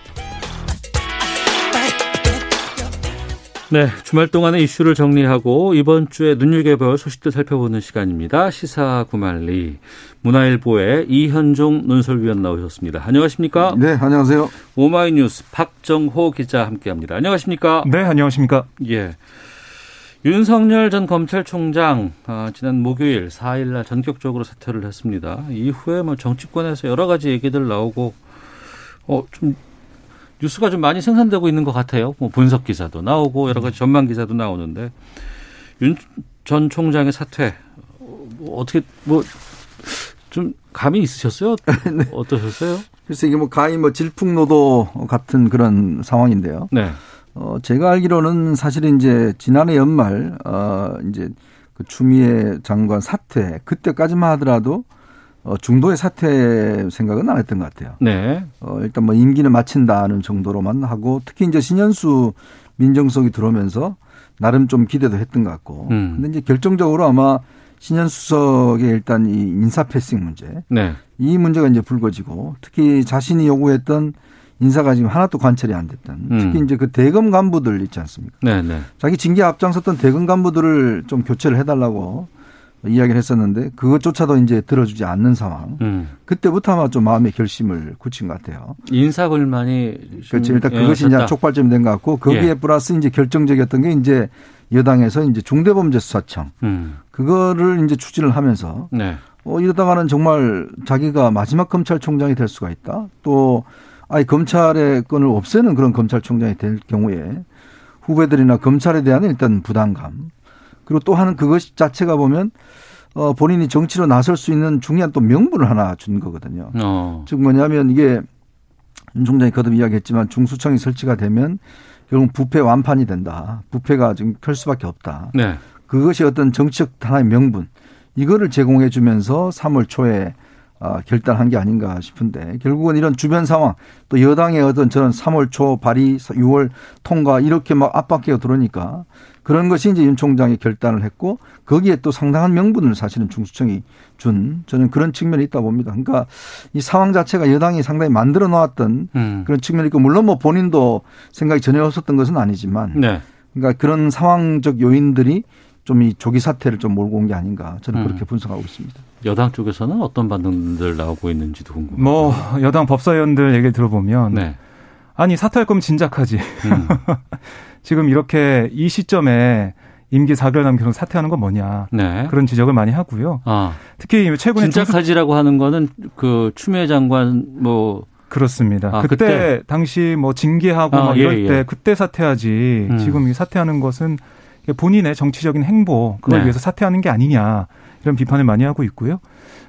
네, 주말 동안의 이슈를 정리하고 이번 주에 눈여겨볼 소식들 살펴보는 시간입니다. 시사 구말리 문화일보의 이현종 논설위원 나오셨습니다. 안녕하십니까? 네, 안녕하세요. 오마이뉴스 박정호 기자 함께합니다. 안녕하십니까? 네, 안녕하십니까? 예. 윤석열 전 검찰총장 아, 지난 목요일 4일날 전격적으로 사퇴를 했습니다. 이후에 뭐 정치권에서 여러 가지 얘기들 나오고 어 좀 뉴스가 좀 많이 생산되고 있는 것 같아요. 뭐 분석 기사도 나오고 여러 가지 전망 기사도 나오는데 윤 전 총장의 사퇴 뭐 어떻게 뭐 좀 감이 있으셨어요? 네. 어떠셨어요? 글쎄 이게 뭐 가히 뭐 질풍노도 같은 그런 상황인데요. 네. 어 제가 알기로는 사실은 이제 지난해 연말 어 이제 그 추미애 장관 사퇴 그때까지만 하더라도 어, 중도의 사퇴 생각은 안 했던 것 같아요. 네. 어, 일단 뭐 임기는 마친다는 정도로만 하고 특히 이제 신현수 민정수석이 들어오면서 나름 좀 기대도 했던 것 같고. 음. 근데 이제 결정적으로 아마 신현수석의 일단 이 인사 패싱 문제. 네. 이 문제가 이제 불거지고 특히 자신이 요구했던 인사가 지금 하나도 관철이 안 됐던 음. 특히 이제 그 대검 간부들 있지 않습니까? 네, 네. 자기 징계 앞장섰던 대검 간부들을 좀 교체를 해달라고 이야기를 했었는데 그것조차도 이제 들어주지 않는 상황. 음. 그때부터 아마 좀 마음의 결심을 굳힌 것 같아요. 인사 불만이 그렇죠. 일단 그것이 예, 이제 촉발점이 된 것 같고 거기에 예. 플러스 이제 결정적이었던 게 이제 여당에서 이제 중대범죄수사청 음. 그거를 이제 추진을 하면서 네. 어 이러다가는 정말 자기가 마지막 검찰총장이 될 수가 있다. 또 아예 검찰의 건을 없애는 그런 검찰총장이 될 경우에 후배들이나 검찰에 대한 일단 부담감 그리고 또 하는 그것 자체가 보면 어 본인이 정치로 나설 수 있는 중요한 또 명분을 하나 준 거거든요. 어. 즉 뭐냐면 이게 윤 총장이 거듭 이야기했지만 중수청이 설치가 되면 결국 부패 완판이 된다. 부패가 지금 클 수밖에 없다. 네. 그것이 어떤 정치적 하나의 명분 이거를 제공해 주면서 3월 초에 아, 결단한 게 아닌가 싶은데 결국은 이런 주변 상황 또 여당의 어떤 저런 3월 초 발의 6월 통과 이렇게 막 압박기가 들어오니까 그런 것이 이제 윤 총장이 결단을 했고 거기에 또 상당한 명분을 사실은 중수청이 준 저는 그런 측면이 있다 봅니다. 그러니까 이 상황 자체가 여당이 상당히 만들어 놓았던 음. 그런 측면이 있고 물론 뭐 본인도 생각이 전혀 없었던 것은 아니지만 네. 그러니까 그런 상황적 요인들이 좀 이 조기 사태를 좀 몰고 온 게 아닌가 저는 음. 그렇게 분석하고 있습니다. 여당 쪽에서는 어떤 반응들 나오고 있는지도 궁금합니다. 뭐 여당 법사위원들 얘기 들어보면 네. 아니 사퇴할 거면 진작하지. 음. 지금 이렇게 이 시점에 임기 4개월 남겨서 사퇴하는 건 뭐냐 네. 그런 지적을 많이 하고요. 아, 특히 최근에 진작하지라고 하는 거는 그 추미애 장관 뭐 그렇습니다. 아, 그때, 그때, 당시 뭐 징계하고 아, 막 이럴 예, 예. 때 그때 사퇴하지 음. 지금 이 사퇴하는 것은 본인의 정치적인 행보 그걸 네. 위해서 사퇴하는 게 아니냐 이런 비판을 많이 하고 있고요.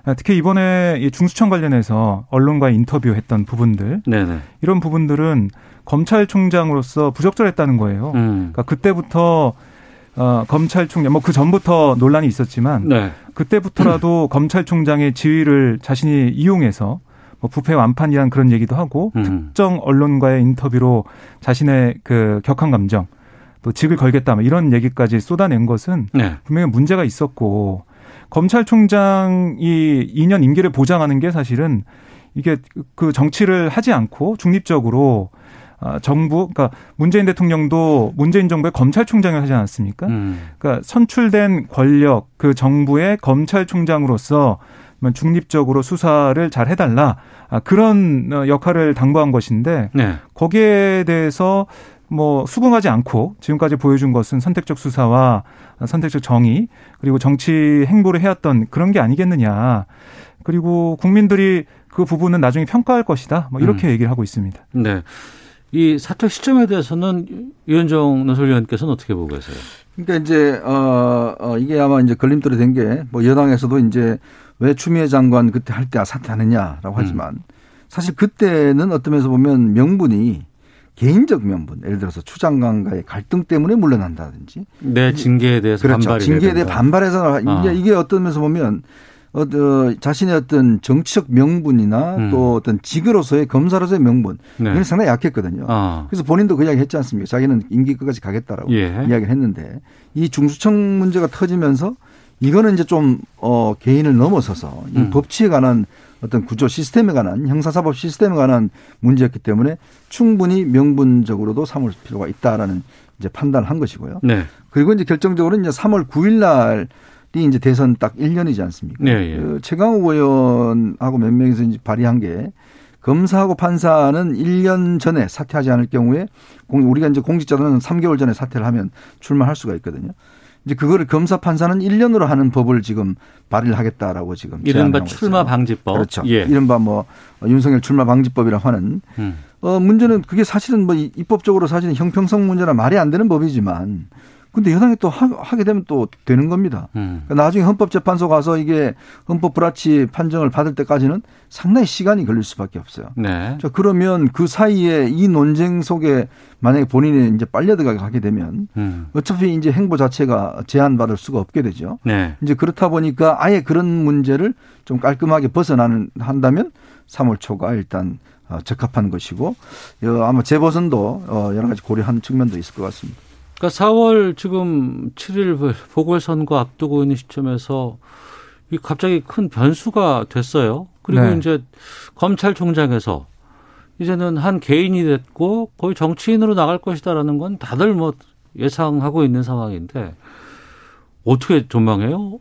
아, 특히 이번에 이 중수청 관련해서 언론과 인터뷰했던 부분들 네네. 이런 부분들은 검찰총장으로서 부적절했다는 거예요. 음. 그러니까 그때부터 어, 검찰총장, 뭐 그 전부터 논란이 있었지만, 네. 그때부터라도 검찰총장의 지위를 자신이 이용해서 뭐 부패 완판이란 그런 얘기도 하고, 음. 특정 언론과의 인터뷰로 자신의 그 격한 감정, 또 직을 걸겠다, 뭐 이런 얘기까지 쏟아낸 것은 네. 분명히 문제가 있었고, 검찰총장이 2년 임기를 보장하는 게 사실은 이게 그 정치를 하지 않고 중립적으로 아, 정부, 그러니까 문재인 대통령도 문재인 정부의 검찰총장을 하지 않았습니까? 음. 그러니까 선출된 권력 그 정부의 검찰총장으로서 중립적으로 수사를 잘 해달라 아, 그런 어, 역할을 당부한 것인데 네. 거기에 대해서 뭐 수긍하지 않고 지금까지 보여준 것은 선택적 수사와 선택적 정의 그리고 정치 행보를 해왔던 그런 게 아니겠느냐. 그리고 국민들이 그 부분은 나중에 평가할 것이다. 뭐 이렇게 음. 얘기를 하고 있습니다. 네. 이 사퇴 시점에 대해서는 유현정 논설위원께서는 어떻게 보고 계세요? 그러니까 이제 어, 어 이게 아마 이제 걸림돌이 된 게 뭐 여당에서도 이제 왜 추미애 장관 그때 할 때 사퇴하느냐라고 하지만 음. 사실 그때는 어떤 면에서 보면 명분이 개인적 명분, 예를 들어서 추 장관과의 갈등 때문에 물러난다든지. 내 징계에 대해서 그렇죠. 반발이 징계에 대해 반발해서 아. 이게 어떤 면에서 보면 어, 자신의 어떤 정치적 명분이나 음. 또 어떤 직으로서의 검사로서의 명분 네. 이건 상당히 약했거든요. 아. 그래서 본인도 그 이야기 했지 않습니까? 자기는 임기 끝까지 가겠다라고 예. 이야기를 했는데 이 중수청 문제가 터지면서 이거는 이제 좀 어, 개인을 넘어서서 이 음. 법치에 관한 어떤 구조 시스템에 관한 형사사법 시스템에 관한 문제였기 때문에 충분히 명분적으로도 삼을 필요가 있다라는 이제 판단을 한 것이고요. 네. 그리고 이제 결정적으로 이제 3월 9일 날이 이제 대선 딱 1년이지 않습니까? 네, 예. 그 최강욱 의원하고 몇 명이서 이제 발의한 게 검사하고 판사는 1년 전에 사퇴하지 않을 경우에 우리가 이제 공직자들은 3개월 전에 사퇴를 하면 출마할 수가 있거든요. 이제 그거를 검사 판사는 1년으로 하는 법을 지금 발의를 하겠다라고 지금 이른바 출마 방지법. 그렇죠. 예. 이른바 뭐 윤석열 출마 방지법이라고 하는 음. 어 문제는 그게 사실은 뭐 입법적으로 사실은 형평성 문제나 말이 안 되는 법이지만 근데 여당이 또 하, 게 되면 또 되는 겁니다. 음. 그러니까 나중에 헌법재판소 가서 이게 헌법 불합치 판정을 받을 때까지는 상당히 시간이 걸릴 수밖에 없어요. 네. 자, 그러면 그 사이에 이 논쟁 속에 만약에 본인이 이제 빨려 들어가게 되면 음. 어차피 이제 행보 자체가 제한받을 수가 없게 되죠. 네. 이제 그렇다 보니까 아예 그런 문제를 좀 깔끔하게 벗어나는 한다면 3월 초가 일단 어, 적합한 것이고 어, 아마 재보선도 어, 여러 가지 고려한 측면도 있을 것 같습니다. 그러니까 4월 지금 7일 보궐선거 앞두고 있는 시점에서 갑자기 큰 변수가 됐어요. 그리고 네. 이제 검찰총장에서 이제는 한 개인이 됐고 거의 정치인으로 나갈 것이다라는 건 다들 뭐 예상하고 있는 상황인데 어떻게 전망해요?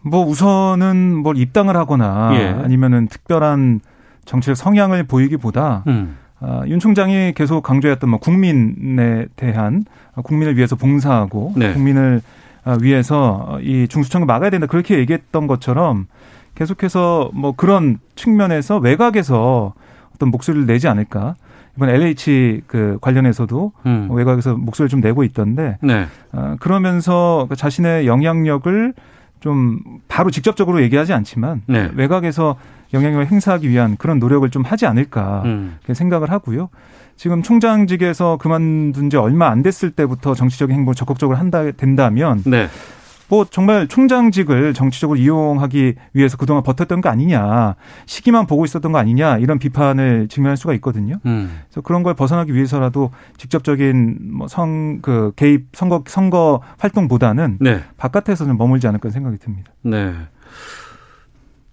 뭐 우선은 뭘 입당을 하거나 예. 아니면은 특별한 정치적 성향을 보이기보다 음. 어, 윤 총장이 계속 강조했던 뭐 국민에 대한 국민을 위해서 봉사하고 네. 국민을 어, 위해서 이 중수청을 막아야 된다 그렇게 얘기했던 것처럼 계속해서 뭐 그런 측면에서 외곽에서 어떤 목소리를 내지 않을까. 이번 LH 그 관련해서도 음. 외곽에서 목소리를 좀 내고 있던데 네. 어, 그러면서 그 자신의 영향력을 좀 바로 직접적으로 얘기하지 않지만 네. 외곽에서 영향력을 행사하기 위한 그런 노력을 좀 하지 않을까 음. 생각을 하고요. 지금 총장직에서 그만둔 지 얼마 안 됐을 때부터 정치적인 행보를 적극적으로 한다 된다면 네. 뭐 정말 총장직을 정치적으로 이용하기 위해서 그동안 버텼던 거 아니냐 시기만 보고 있었던 거 아니냐 이런 비판을 직면할 수가 있거든요. 음. 그래서 그런 걸 벗어나기 위해서라도 직접적인 뭐선그 개입 선거 선거 활동보다는 네. 바깥에서 는 머물지 않을까 생각이 듭니다. 네.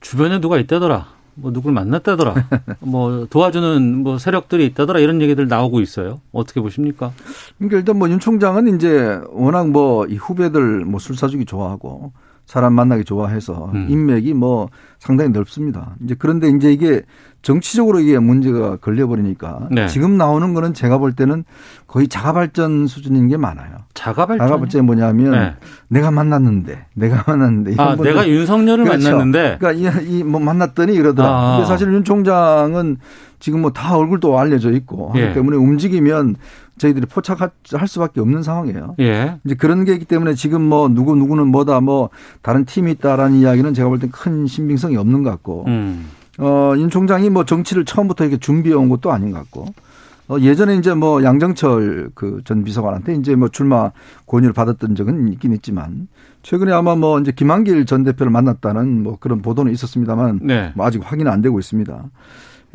주변에 누가 있다더라. 뭐 누굴 만났다더라. 뭐 도와주는 뭐 세력들이 있다더라 이런 얘기들 나오고 있어요. 어떻게 보십니까? 그러니까 일단 뭐 윤 총장은 이제 워낙 뭐 이 후배들 뭐 술 사주기 좋아하고 사람 만나기 좋아해서 음. 인맥이 뭐 상당히 넓습니다. 이제 그런데 이제 이게 정치적으로 이게 문제가 걸려버리니까 네. 지금 나오는 거는 제가 볼 때는 거의 자가발전 수준인 게 많아요. 자가발전? 자가발전이 뭐냐면 네. 내가 만났는데, 내가 만났는데. 아, 내가 윤석열을 그렇죠. 만났는데. 그러니까 이, 뭐 만났더니 이러더라. 아. 근데 사실 윤 총장은 지금 뭐 다 얼굴도 알려져 있고 하기 예. 때문에 움직이면 저희들이 포착할 수밖에 없는 상황이에요. 예. 이제 그런 게 있기 때문에 지금 뭐 누구 누구는 뭐다 뭐 다른 팀이 있다라는 이야기는 제가 볼 땐 큰 신빙성이 없는 것 같고, 음. 어, 윤 총장이 뭐 정치를 처음부터 이렇게 준비해 온 것도 아닌 것 같고, 어, 예전에 이제 뭐 양정철 그 전 비서관한테 이제 뭐 출마 권유를 받았던 적은 있긴 있지만 최근에 아마 뭐 이제 김한길 전 대표를 만났다는 뭐 그런 보도는 있었습니다만 네. 뭐 아직 확인은 안 되고 있습니다.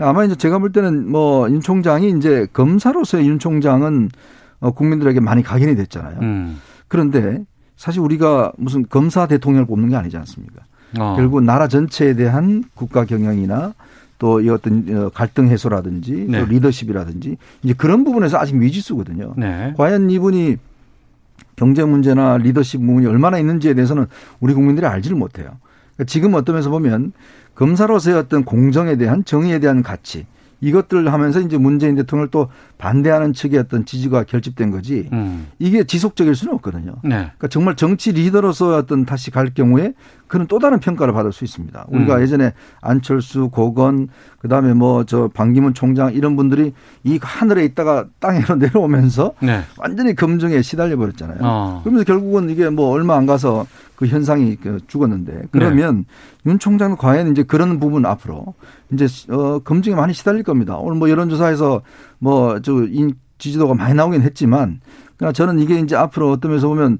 아마 이제 제가 볼 때는 뭐 윤 총장이 이제 검사로서의 윤 총장은 어, 국민들에게 많이 각인이 됐잖아요. 음. 그런데 사실 우리가 무슨 검사 대통령을 뽑는 게 아니지 않습니까? 어. 결국 나라 전체에 대한 국가 경영이나 또 이 어떤 어, 갈등 해소라든지 네. 또 리더십이라든지 이제 그런 부분에서 아직 미지수거든요. 네. 과연 이분이 경제 문제나 리더십 부분이 얼마나 있는지에 대해서는 우리 국민들이 알지를 못해요. 그러니까 지금 어떤 면에서 보면 검사로서의 어떤 공정에 대한 정의에 대한 가치 이것들 하면서 이제 문재인 대통령을 또 반대하는 측의 어떤 지지가 결집된 거지 음. 이게 지속적일 수는 없거든요. 네. 그러니까 정말 정치 리더로서 어떤 다시 갈 경우에 그는 또 다른 평가를 받을 수 있습니다. 우리가 음. 예전에 안철수, 고건, 그 다음에 뭐저 반기문 총장 이런 분들이 이 하늘에 있다가 땅으로 내려오면서 네. 완전히 검증에 시달려 버렸잖아요. 어. 그러면서 결국은 이게 뭐 얼마 안 가서 그 현상이 그 죽었는데 그러면 네. 윤 총장은 과연 이제 그런 부분 앞으로 이제 어 검증에 많이 시달릴 겁니다. 오늘 뭐 여론조사에서 뭐저 지지도가 많이 나오긴 했지만 그러나 저는 이게 이제 앞으로 어떤 면에서 보면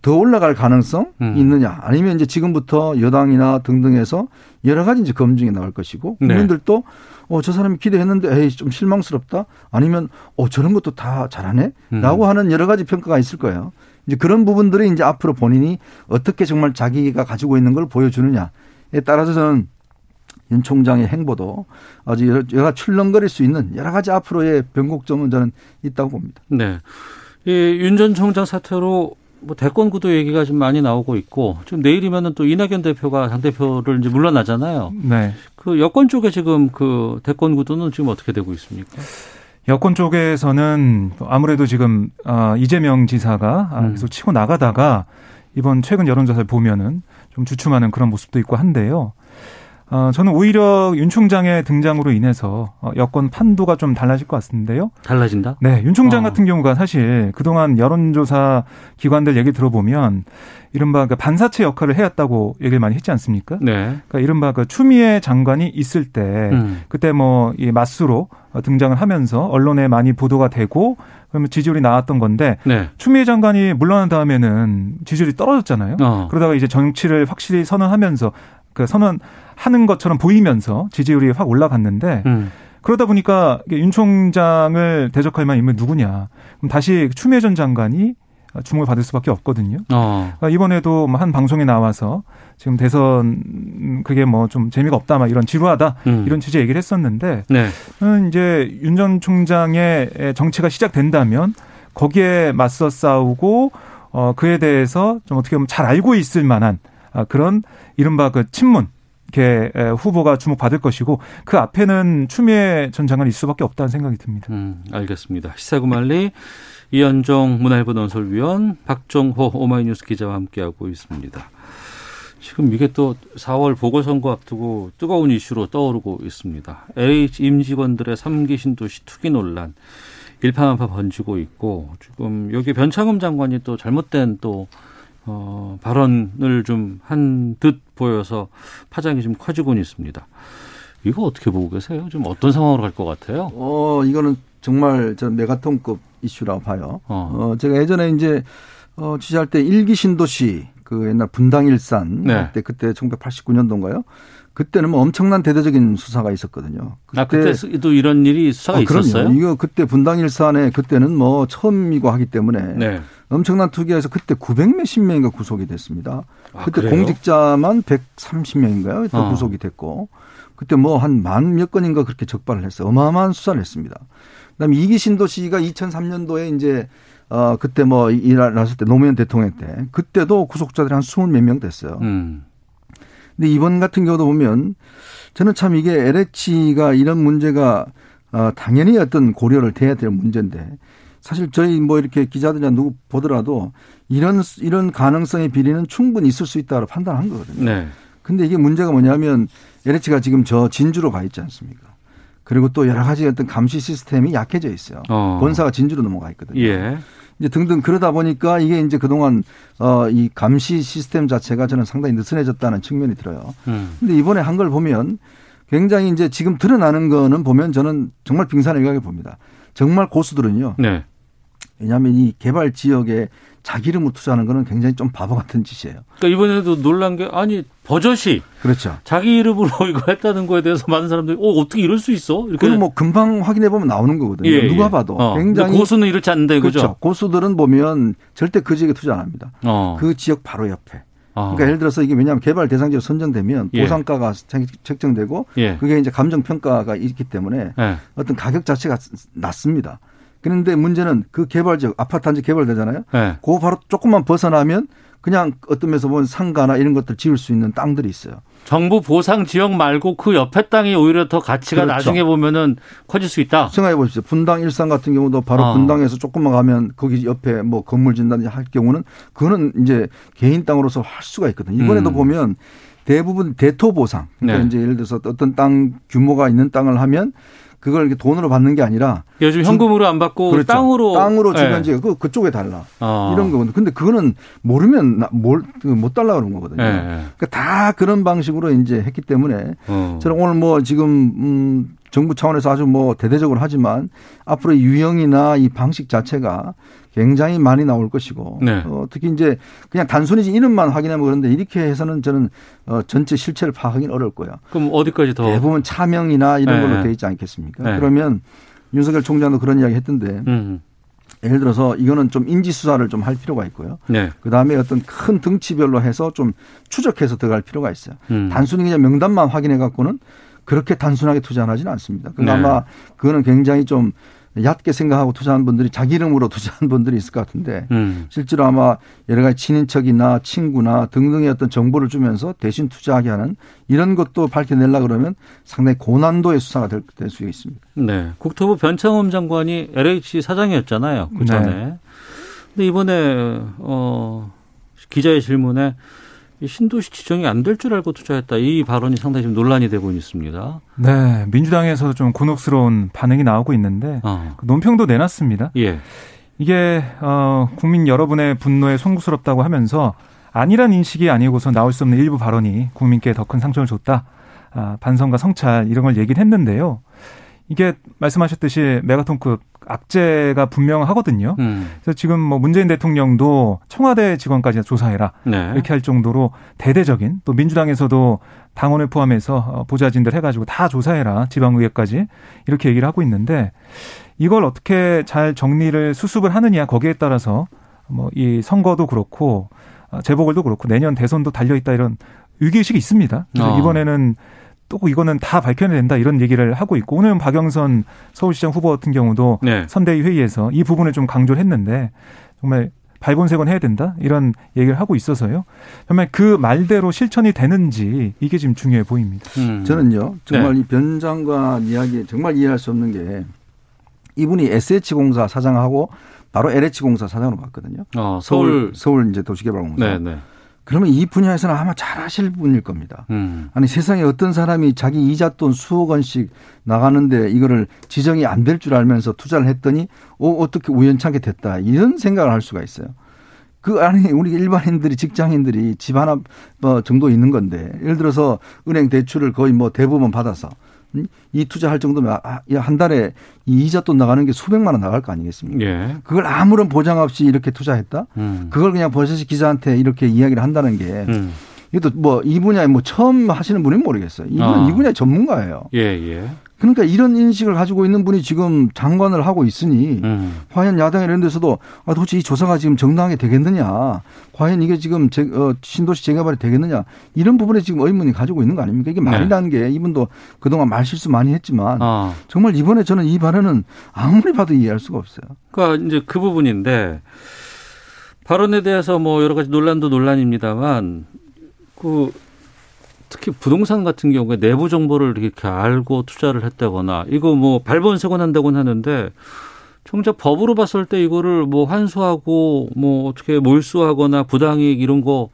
더 올라갈 가능성 음. 있느냐 아니면 이제 지금부터 여당이나 등등해서 여러 가지 이제 검증이 나올 것이고 네. 국민들도 어저 사람이 기대했는데 에이 좀 실망스럽다 아니면 어 저런 것도 다 잘하네라고 음. 하는 여러 가지 평가가 있을 거예요. 이제 그런 부분들이 이제 앞으로 본인이 어떻게 정말 자기가 가지고 있는 걸 보여주느냐에 따라서 저는 윤 총장의 행보도 아주 여러 출렁거릴 수 있는 여러 가지 앞으로의 변곡점은 저는 있다고 봅니다. 네. 이윤 전 총장 사태로 뭐 대권 구도 얘기가 좀 많이 나오고 있고 좀 내일이면은 또 이낙연 대표가 당 대표를 이제 물러나잖아요. 네. 그 여권 쪽에 지금 그 대권 구도는 지금 어떻게 되고 있습니까? 여권 쪽에서는 아무래도 지금 아, 이재명 지사가 아, 음. 계속 치고 나가다가 이번 최근 여론조사를 보면은 좀 주춤하는 그런 모습도 있고 한데요. 어, 저는 오히려 윤 총장의 등장으로 인해서 어, 여권 판도가 좀 달라질 것 같은데요. 달라진다? 네, 윤 총장 어. 같은 경우가 사실 그동안 여론조사 기관들 얘기 들어보면 이른바 그 반사체 역할을 해왔다고 얘기를 많이 했지 않습니까? 네. 그러니까 이른바 그 추미애 장관이 있을 때 음. 그때 뭐 이 맞수로 등장을 하면서 언론에 많이 보도가 되고 그러면 지지율이 나왔던 건데 네. 추미애 장관이 물러난 다음에는 지지율이 떨어졌잖아요. 어. 그러다가 이제 정치를 확실히 선언하면서 그 선언하는 것처럼 보이면서 지지율이 확 올라갔는데 음. 그러다 보니까 윤 총장을 대적할 만한 인물이 누구냐. 그럼 다시 추미애 전 장관이 주목을 받을 수밖에 없거든요. 어. 그러니까 이번에도 뭐한 방송에 나와서 지금 대선 그게 뭐 좀 재미가 없다, 막 이런 지루하다 음. 이런 취지 얘기를 했었는데, 네. 이제 윤 전 총장의 정치가 시작된다면 거기에 맞서 싸우고 어 그에 대해서 좀 어떻게 보면 잘 알고 있을 만한 아, 그런 이른바 그 친문 이렇게 후보가 주목받을 것이고 그 앞에는 추미애 전 장관이 있을 수밖에 없다는 생각이 듭니다. 음, 알겠습니다. 시사구말리 이현종 문화일보 논설위원 박종호 오마이뉴스 기자와 함께하고 있습니다. 지금 이게 또 4월 보궐선거 앞두고 뜨거운 이슈로 떠오르고 있습니다. LH 임직원들의 3기 신도시 투기 논란 일파만파 번지고 있고 지금 여기 변창흠 장관이 또 잘못된 또 어, 발언을 좀 한 듯 보여서 파장이 좀 커지고 있습니다. 이거 어떻게 보고 계세요? 좀 어떤 상황으로 갈 것 같아요? 어, 이거는 정말 저 메가톤급 이슈라고 봐요. 어, 어 제가 예전에 이제 어, 취재할 때 일기 신도시 그 옛날 분당 일산 네. 그때 그때 1989년도인가요? 그때는 뭐 엄청난 대대적인 수사가 있었거든요. 그때, 아, 그때도 이런 일이 수사가 어, 있었어요? 이거 그때 분당 일산에 그때는 뭐 처음이고 하기 때문에 네. 엄청난 투기에서 그때 900 몇십 명인가 구속이 됐습니다. 아, 그때 그래요? 공직자만 130명인가요? 그때 어. 구속이 됐고 그때 뭐 한 만 몇 건인가 그렇게 적발을 했어요. 어마어마한 수사를 했습니다. 그다음에 이기 신도시가 2003년도에 이제 어 그때 뭐 일어났을 때 노무현 대통령 때 그때도 구속자들이 한 20 몇 명 됐어요. 음. 근데 이번 같은 경우도 보면 저는 참 이게 LH가 이런 문제가 어 당연히 어떤 고려를 돼야 될 문제인데 사실 저희 뭐 이렇게 기자들이나 누구 보더라도 이런 이런 가능성의 비리는 충분히 있을 수 있다고 판단한 거거든요. 네. 근데 이게 문제가 뭐냐면 LH가 지금 저 진주로 가 있지 않습니까? 그리고 또 여러 가지 어떤 감시 시스템이 약해져 있어요. 어. 본사가 진주로 넘어가 있거든요. 예. 이제 등등 그러다 보니까 이게 이제 그동안 어 이 감시 시스템 자체가 저는 상당히 느슨해졌다는 측면이 들어요. 음. 근데 이번에 한 걸 보면 굉장히 이제 지금 드러나는 거는 보면 저는 정말 빙산일각에 봅니다. 정말 고수들은요. 네. 왜냐하면 이 개발 지역에 자기 이름으로 투자하는 거는 굉장히 좀 바보 같은 짓이에요. 그러니까 이번에도 놀란 게 아니 버젓이 그렇죠. 자기 이름으로 이거 했다는 거에 대해서 많은 사람들이 어 어떻게 이럴 수 있어? 이렇게 그건 뭐 금방 확인해 보면 나오는 거거든요. 예, 누가 예. 봐도 어. 굉장히 고수는 이렇지 않는데 그죠? 그렇죠. 고수들은 보면 절대 그 지역에 투자 안 합니다. 어. 그 지역 바로 옆에. 어. 그러니까 예를 들어서 이게 왜냐하면 개발 대상지로 선정되면 예. 보상가가 책정되고 예. 그게 이제 감정 평가가 있기 때문에 예. 어떤 가격 자체가 낮습니다. 그런데 문제는 그 개발 지역 아파트 단지 개발되잖아요. 네. 그거 바로 조금만 벗어나면 그냥 어떤 면에서 보면 상가나 이런 것들 지을 수 있는 땅들이 있어요. 정부 보상 지역 말고 그 옆에 땅이 오히려 더 가치가 그렇죠. 나중에 보면은 커질 수 있다. 생각해 보십시오. 분당 일산 같은 경우도 바로 어. 분당에서 조금만 가면 거기 옆에 뭐 건물 진다든지 할 경우는 그거는 이제 개인 땅으로서 할 수가 있거든요. 이번에도 음. 보면 대부분 대토 보상. 그러니까 네. 이제 예를 들어서 어떤 땅 규모가 있는 땅을 하면 그걸 이렇게 돈으로 받는 게 아니라 요즘 현금으로 안 받고 그렇죠. 땅으로 땅으로 주변지 네. 그 그쪽에 달라 어. 이런 거거든요. 근데 그거는 모르면 뭘못 달라 그런 거거든요. 네. 그러니까 다 그런 방식으로 이제 했기 때문에 어. 저는 오늘 뭐 지금 음 정부 차원에서 아주 뭐 대대적으로 하지만 앞으로 유형이나 이 방식 자체가 굉장히 많이 나올 것이고 네. 어, 특히 이제 그냥 단순히 이름만 확인하면 그런데 이렇게 해서는 저는 어, 전체 실체를 파악하기는 어려울 거예요. 그럼 어디까지 더 대부분 차명이나 이런 네. 걸로 돼 있지 않겠습니까? 네. 그러면 윤석열 총장도 그런 이야기 했던데 음. 예를 들어서 이거는 좀 인지 수사를 좀 할 필요가 있고요. 네. 그 다음에 어떤 큰 등치별로 해서 좀 추적해서 들어갈 필요가 있어요. 음. 단순히 그냥 명단만 확인해 갖고는 그렇게 단순하게 투자하지는 않습니다. 그러니까 네. 아마 그거는 굉장히 좀 얕게 생각하고 투자한 분들이 자기 이름으로 투자한 분들이 있을 것 같은데 음. 실제로 아마 여러 가지 친인척이나 친구나 등등의 어떤 정보를 주면서 대신 투자하게 하는 이런 것도 밝혀내려 그러면 상당히 고난도의 수사가 될, 될 수 있습니다. 네. 국토부 변창흠 장관이 LH 사장이었잖아요. 그 전에. 네. 근데 이번에 어 기자의 질문에 신도시 지정이 안 될 줄 알고 투자했다. 이 발언이 상당히 좀 논란이 되고 있습니다. 네, 민주당에서도 좀 곤혹스러운 반응이 나오고 있는데 어. 그 논평도 내놨습니다. 예. 이게 어, 국민 여러분의 분노에 송구스럽다고 하면서 아니란 인식이 아니고서 나올 수 없는 일부 발언이 국민께 더 큰 상처를 줬다. 아, 반성과 성찰 이런 걸 얘기를 했는데요. 이게 말씀하셨듯이 메가톤급 악재가 분명하거든요. 음. 그래서 지금 뭐 문재인 대통령도 청와대 직원까지 조사해라 네. 이렇게 할 정도로 대대적인 또 민주당에서도 당원을 포함해서 어, 보좌진들 해가지고 다 조사해라 지방의회까지 이렇게 얘기를 하고 있는데 이걸 어떻게 잘 정리를 수습을 하느냐 거기에 따라서 뭐 이 선거도 그렇고 어, 재보궐도 그렇고 내년 대선도 달려 있다 이런 위기의식이 있습니다. 그래서 어. 이번에는 또 이거는 다 밝혀내야 된다 이런 얘기를 하고 있고 오늘은 박영선 서울시장 후보 같은 경우도 네. 선대위 회의에서 이 부분을 좀 강조를 했는데 정말 발본색원 해야 된다 이런 얘기를 하고 있어서요. 정말 그 말대로 실천이 되는지 이게 지금 중요해 보입니다. 음. 저는요 정말 네. 이변 장관 이야기 정말 이해할 수 없는 게 이분이 SH공사 사장하고 바로 LH공사 사장으로 봤거든요. 어, 서울 서울 이제 도시개발공사. 네, 네. 그러면 이 분야에서는 아마 잘 하실 분일 겁니다. 음. 아니 세상에 어떤 사람이 자기 이자 돈 수억 원씩 나가는데 이거를 지정이 안 될 줄 알면서 투자를 했더니 어, 어떻게 우연찮게 됐다 이런 생각을 할 수가 있어요. 그 아니 우리 일반인들이 직장인들이 집 하나 뭐 정도 있는 건데 예를 들어서 은행 대출을 거의 뭐 대부분 받아서 이 투자할 정도면 아, 아한 달에 이 이자 돈 나가는 게 수백만 원 나갈 거 아니겠습니까? 예. 그걸 아무런 보장 없이 이렇게 투자했다? 음. 그걸 그냥 버젓이 기자한테 이렇게 이야기를 한다는 게 음. 이것도 뭐 이 분야에 뭐 처음 하시는 분은 모르겠어요. 이분은 아. 이 분야의 전문가예요. 예, 예. 그러니까 이런 인식을 가지고 있는 분이 지금 장관을 하고 있으니 음. 과연 야당 이런 데서도 아 도대체 이 조사가 지금 정당하게 되겠느냐 과연 이게 지금 제, 어, 신도시 재개발이 되겠느냐 이런 부분에 지금 의문이 가지고 있는 거 아닙니까 이게 말이라는 네. 게 이분도 그동안 말 실수 많이 했지만 아. 정말 이번에 저는 이 발언은 아무리 봐도 이해할 수가 없어요. 그러니까 이제 그 부분인데 발언에 대해서 뭐 여러 가지 논란도 논란입니다만 그 특히 부동산 같은 경우에 내부 정보를 이렇게 알고 투자를 했다거나 이거 뭐 발본색원 한다고는 하는데 정작 법으로 봤을 때 이거를 뭐 환수하고 뭐 어떻게 몰수하거나 부당이익 이런 거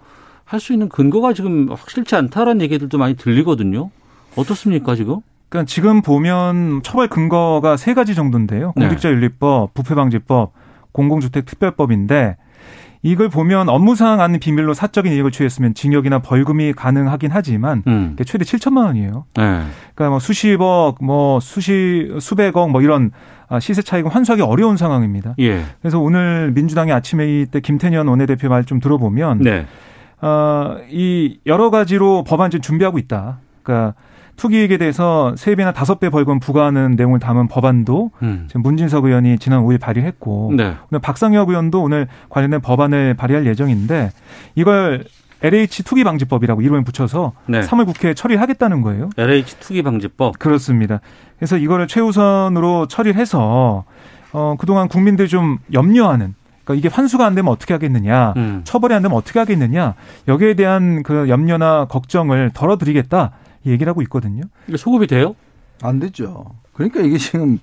할 수 있는 근거가 지금 확실치 않다라는 얘기들도 많이 들리거든요. 어떻습니까 지금? 그러니까 지금 보면 처벌 근거가 세 가지 정도인데요. 네. 공직자윤리법, 부패방지법, 공공주택특별법인데 이걸 보면 업무상 아닌 비밀로 사적인 이익을 취했으면 징역이나 벌금이 가능하긴 하지만 음. 최대 7천만 원이에요. 네. 그러니까 뭐 수십억, 뭐 수시 수백억 뭐 이런 아, 시세 차익은 환수하기 어려운 상황입니다. 예. 그래서 오늘 민주당의 아침 회의 때 김태년 원내대표 말 좀 들어보면 네. 어, 이 여러 가지로 법안 좀 준비하고 있다. 그러니까 투기액에 대해서 세배나 다섯 배 벌금 부과하는 내용을 담은 법안도 음. 지금 문진석 의원이 지난 5일 발의했고 네. 오늘 박상혁 의원도 오늘 관련된 법안을 발의할 예정인데 이걸 LH 투기 방지법이라고 이름을 붙여서 네. 3월 국회에 처리하겠다는 거예요. LH 투기 방지법. 그렇습니다. 그래서 이거를 최우선으로 처리를 해서 어 그동안 국민들 좀 염려하는 그러니까 이게 환수가 안 되면 어떻게 하겠느냐, 음. 처벌이 안 되면 어떻게 하겠느냐, 여기에 대한 그 염려나 걱정을 덜어드리겠다. 얘기를 하고 있거든요. 이게 소급이 돼요? 안 되죠. 그러니까 이게 지금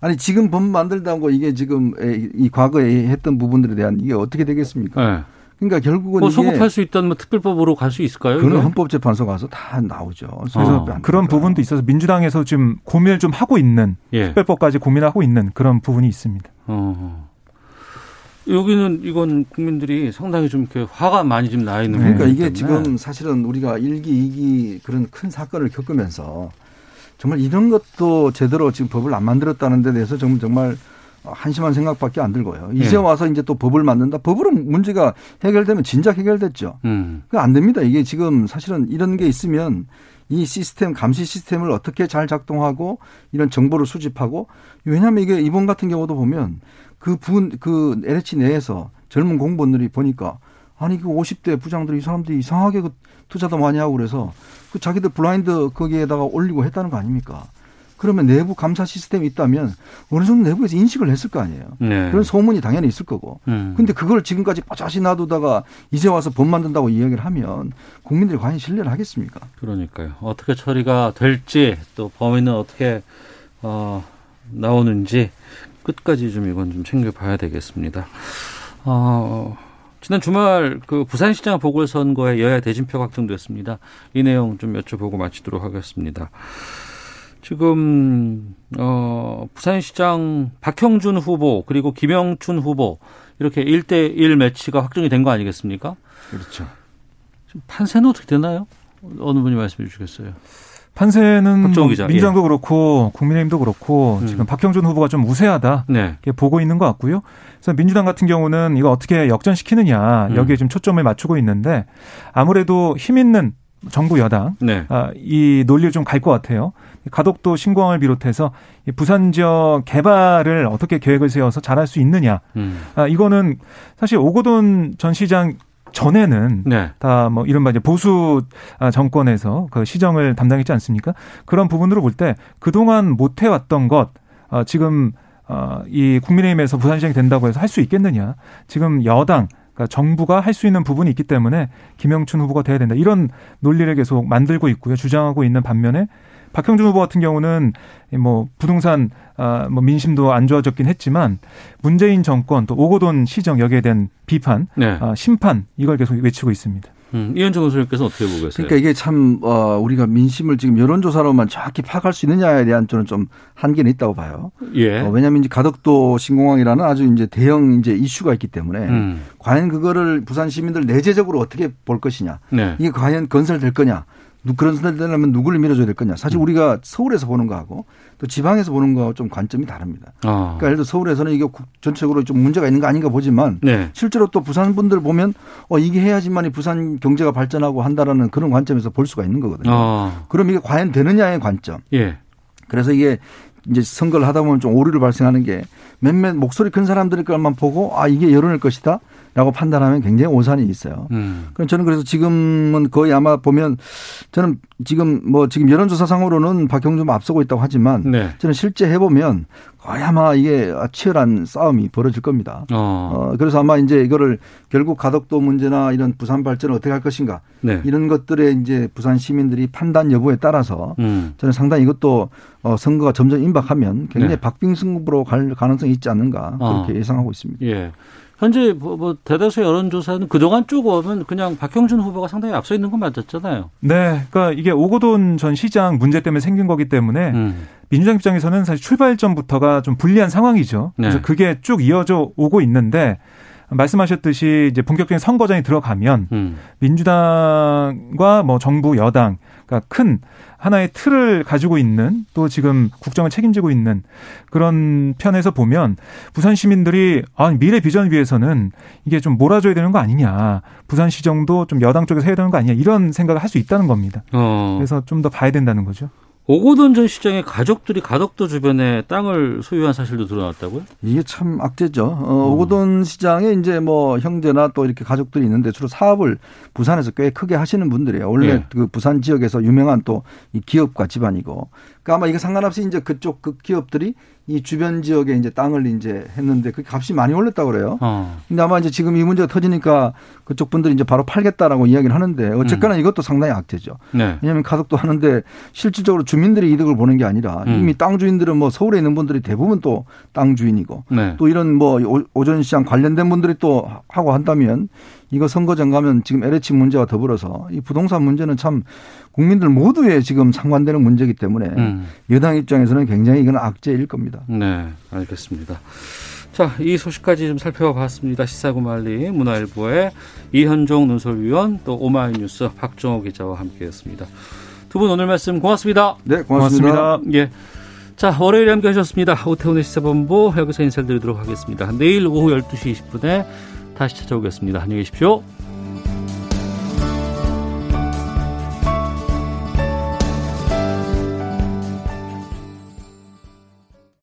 아니 지금 법 만들다고 이게 지금 이 과거에 했던 부분들에 대한 이게 어떻게 되겠습니까? 네. 그러니까 결국은 뭐 소급할 수 있다는 뭐 특별법으로 갈 수 있을까요? 그건 헌법재판소 가서 다 나오죠. 그래서 어. 그런 부분도 있어서 민주당에서 지금 고민을 좀 하고 있는 예. 특별법까지 고민하고 있는 그런 부분이 있습니다. 어. 여기는 이건 국민들이 상당히 좀 이렇게 화가 많이 좀 나 있는 그러니까 이게 지금 사실은 우리가 일기이기 그런 큰 사건을 겪으면서 정말 이런 것도 제대로 지금 법을 안 만들었다는 데 대해서 정말 정말 한심한 생각밖에 안 들고요. 이제 예. 와서 이제 또 법을 만든다. 법으로 문제가 해결되면 진작 해결됐죠. 음. 그안 됩니다. 이게 지금 사실은 이런 게 있으면 이 시스템 감시 시스템을 어떻게 잘 작동하고 이런 정보를 수집하고 왜냐하면 이게 이번 같은 경우도 보면 그 분, 그 LH 내에서 젊은 공무원들이 보니까 아니 그 50대 부장들이 이 사람들이 이상하게 그 투자도 많이 하고 그래서 그 자기들 블라인드 거기에다가 올리고 했다는 거 아닙니까? 그러면 내부 감사 시스템이 있다면 어느 정도 내부에서 인식을 했을 거 아니에요. 네. 그런 소문이 당연히 있을 거고. 음. 근데 그걸 지금까지 빠자시 놔두다가 이제 와서 법 만든다고 이야기를 하면 국민들이 과연 신뢰를 하겠습니까? 그러니까요. 어떻게 처리가 될지 또 범인은 어떻게 어, 나오는지 끝까지 좀 이건 좀 챙겨봐야 되겠습니다. 어, 지난 주말 그 부산시장 보궐선거에 여야 대진표가 확정됐습니다. 이 내용 좀 여쭤보고 마치도록 하겠습니다. 지금 어 부산시장 박형준 후보 그리고 김영춘 후보 이렇게 1대1 매치가 확정이 된 거 아니겠습니까? 그렇죠. 판세는 어떻게 되나요? 어느 분이 말씀해 주시겠어요? 판세는 뭐 민주당도 예. 그렇고 국민의힘도 그렇고 음. 지금 박형준 후보가 좀 우세하다 네. 이렇게 보고 있는 것 같고요. 그래서 민주당 같은 경우는 이거 어떻게 역전시키느냐 음. 여기에 좀 초점을 맞추고 있는데 아무래도 힘 있는 정부 여당 네. 아, 이 논리를 좀 갈 것 같아요. 가덕도 신공항을 비롯해서 부산 지역 개발을 어떻게 계획을 세워서 잘할 수 있느냐. 음. 아, 이거는 사실 오고돈 전 시장 전에는 네. 다뭐 이른바 이제 보수 아, 정권에서 그 시정을 담당했지 않습니까? 그런 부분으로 볼 때 그동안 못 해왔던 것 어, 지금 어, 이 국민의힘에서 부산시장이 된다고 해서 할 수 있겠느냐? 지금 여당 그러니까 정부가 할 수 있는 부분이 있기 때문에 김영춘 후보가 돼야 된다. 이런 논리를 계속 만들고 있고요. 주장하고 있는 반면에 박형준 후보 같은 경우는 뭐 부동산 아, 뭐 민심도 안 좋아졌긴 했지만 문재인 정권 또 오고돈 시정 여기에 대한 비판, 네. 아, 심판 이걸 계속 외치고 있습니다. 음, 이현정 교수님께서 어떻게 보고 계세요? 그러니까 이게 참 어, 우리가 민심을 지금 여론조사로만 정확히 파악할 수 있느냐에 대한 저는 좀 한계는 있다고 봐요. 예. 어, 왜냐하면 이제 가덕도 신공항이라는 아주 이제 대형 이제 이슈가 있기 때문에 음. 과연 그거를 부산 시민들 내재적으로 어떻게 볼 것이냐, 네. 이게 과연 건설될 거냐. 그런 선택되려면 누구를 밀어줘야 될 거냐. 사실 음. 우리가 서울에서 보는 거하고 또 지방에서 보는 거하고 좀 관점이 다릅니다. 아. 그러니까 예를 들어 서울에서는 이게 전체적으로 좀 문제가 있는 거 아닌가 보지만 네. 실제로 또 부산 분들 보면 어 이게 해야지만이 부산 경제가 발전하고 한다라는 그런 관점에서 볼 수가 있는 거거든요. 아. 그럼 이게 과연 되느냐의 관점. 예. 그래서 이게 이제 선거를 하다 보면 좀 오류를 발생하는 게 몇몇 목소리 큰 사람들의 것만 보고 아 이게 여론일 것이다. 라고 판단하면 굉장히 오산이 있어요. 음. 그럼 저는 그래서 지금은 거의 아마 보면 저는 지금 뭐 지금 여론조사상으로는 박형준 앞서고 있다고 하지만 네. 저는 실제 해보면 거의 아마 이게 치열한 싸움이 벌어질 겁니다. 어. 어. 그래서 아마 이제 이거를 결국 가덕도 문제나 이런 부산 발전을 어떻게 할 것인가 네. 이런 것들에 이제 부산 시민들이 판단 여부에 따라서 음. 저는 상당히 이것도 어 선거가 점점 임박하면 굉장히 네. 박빙 승부로 갈 가능성이 있지 않는가 그렇게 어. 예상하고 있습니다. 예. 현재 뭐, 뭐 대다수 여론조사는 그동안 쭉 오면 그냥 박형준 후보가 상당히 앞서 있는 건 맞았잖아요. 네, 그러니까 이게 오고돈 전 시장 문제 때문에 생긴 거기 때문에 음. 민주당 입장에서는 사실 출발점부터가 좀 불리한 상황이죠. 그래서 네. 그게 쭉 이어져 오고 있는데 말씀하셨듯이 이제 본격적인 선거전이 들어가면 음. 민주당과 뭐 정부 여당 그러니까 큰 하나의 틀을 가지고 있는 또 지금 국정을 책임지고 있는 그런 편에서 보면 부산 시민들이 아 미래 비전 위해서는 이게 좀 몰아줘야 되는 거 아니냐 부산 시정도 좀 여당 쪽에서 해야 되는 거 아니냐 이런 생각을 할 수 있다는 겁니다. 어. 그래서 좀 더 봐야 된다는 거죠. 오고돈 전 시장의 가족들이 가덕도 주변에 땅을 소유한 사실도 드러났다고요? 이게 참 악재죠. 어, 음. 오고돈 시장에 이제 뭐 형제나 또 이렇게 가족들이 있는데 주로 사업을 부산에서 꽤 크게 하시는 분들이에요. 원래 네. 그 부산 지역에서 유명한 또 이 기업과 집안이고. 그러니까 아마 이거 상관없이 이제 그쪽 그 기업들이 이 주변 지역에 이제 땅을 이제 했는데 그 값이 많이 올랐다고 그래요. 어. 근데 아마 이제 지금 이 문제가 터지니까 그쪽 분들이 이제 바로 팔겠다라고 이야기를 하는데 어쨌거나 음. 이것도 상당히 악재죠. 네. 왜냐하면 가덕도 하는데 실질적으로 주민들이 이득을 보는 게 아니라 음. 이미 땅 주인들은 뭐 서울에 있는 분들이 대부분 또 땅 주인이고 네. 또 이런 뭐 오전 시장 관련된 분들이 또 하고 한다면 이거 선거 전 가면 지금 LH 문제와 더불어서 이 부동산 문제는 참 국민들 모두에 지금 상관되는 문제이기 때문에 음. 여당 입장에서는 굉장히 이건 악재일 겁니다. 네, 알겠습니다. 자, 이 소식까지 좀 살펴봤습니다. 시사구말리 문화일보의 이현종 논설위원 또 오마이뉴스 박정호 기자와 함께했습니다. 두 분 오늘 말씀 고맙습니다. 네, 고맙습니다. 고맙습니다. 예. 자, 월요일에 함께 하셨습니다. 오태훈의 시사본부 여기서 인사드리도록 하겠습니다. 내일 오후 12시 20분에 다시 찾아오겠습니다. 안녕히 계십시오.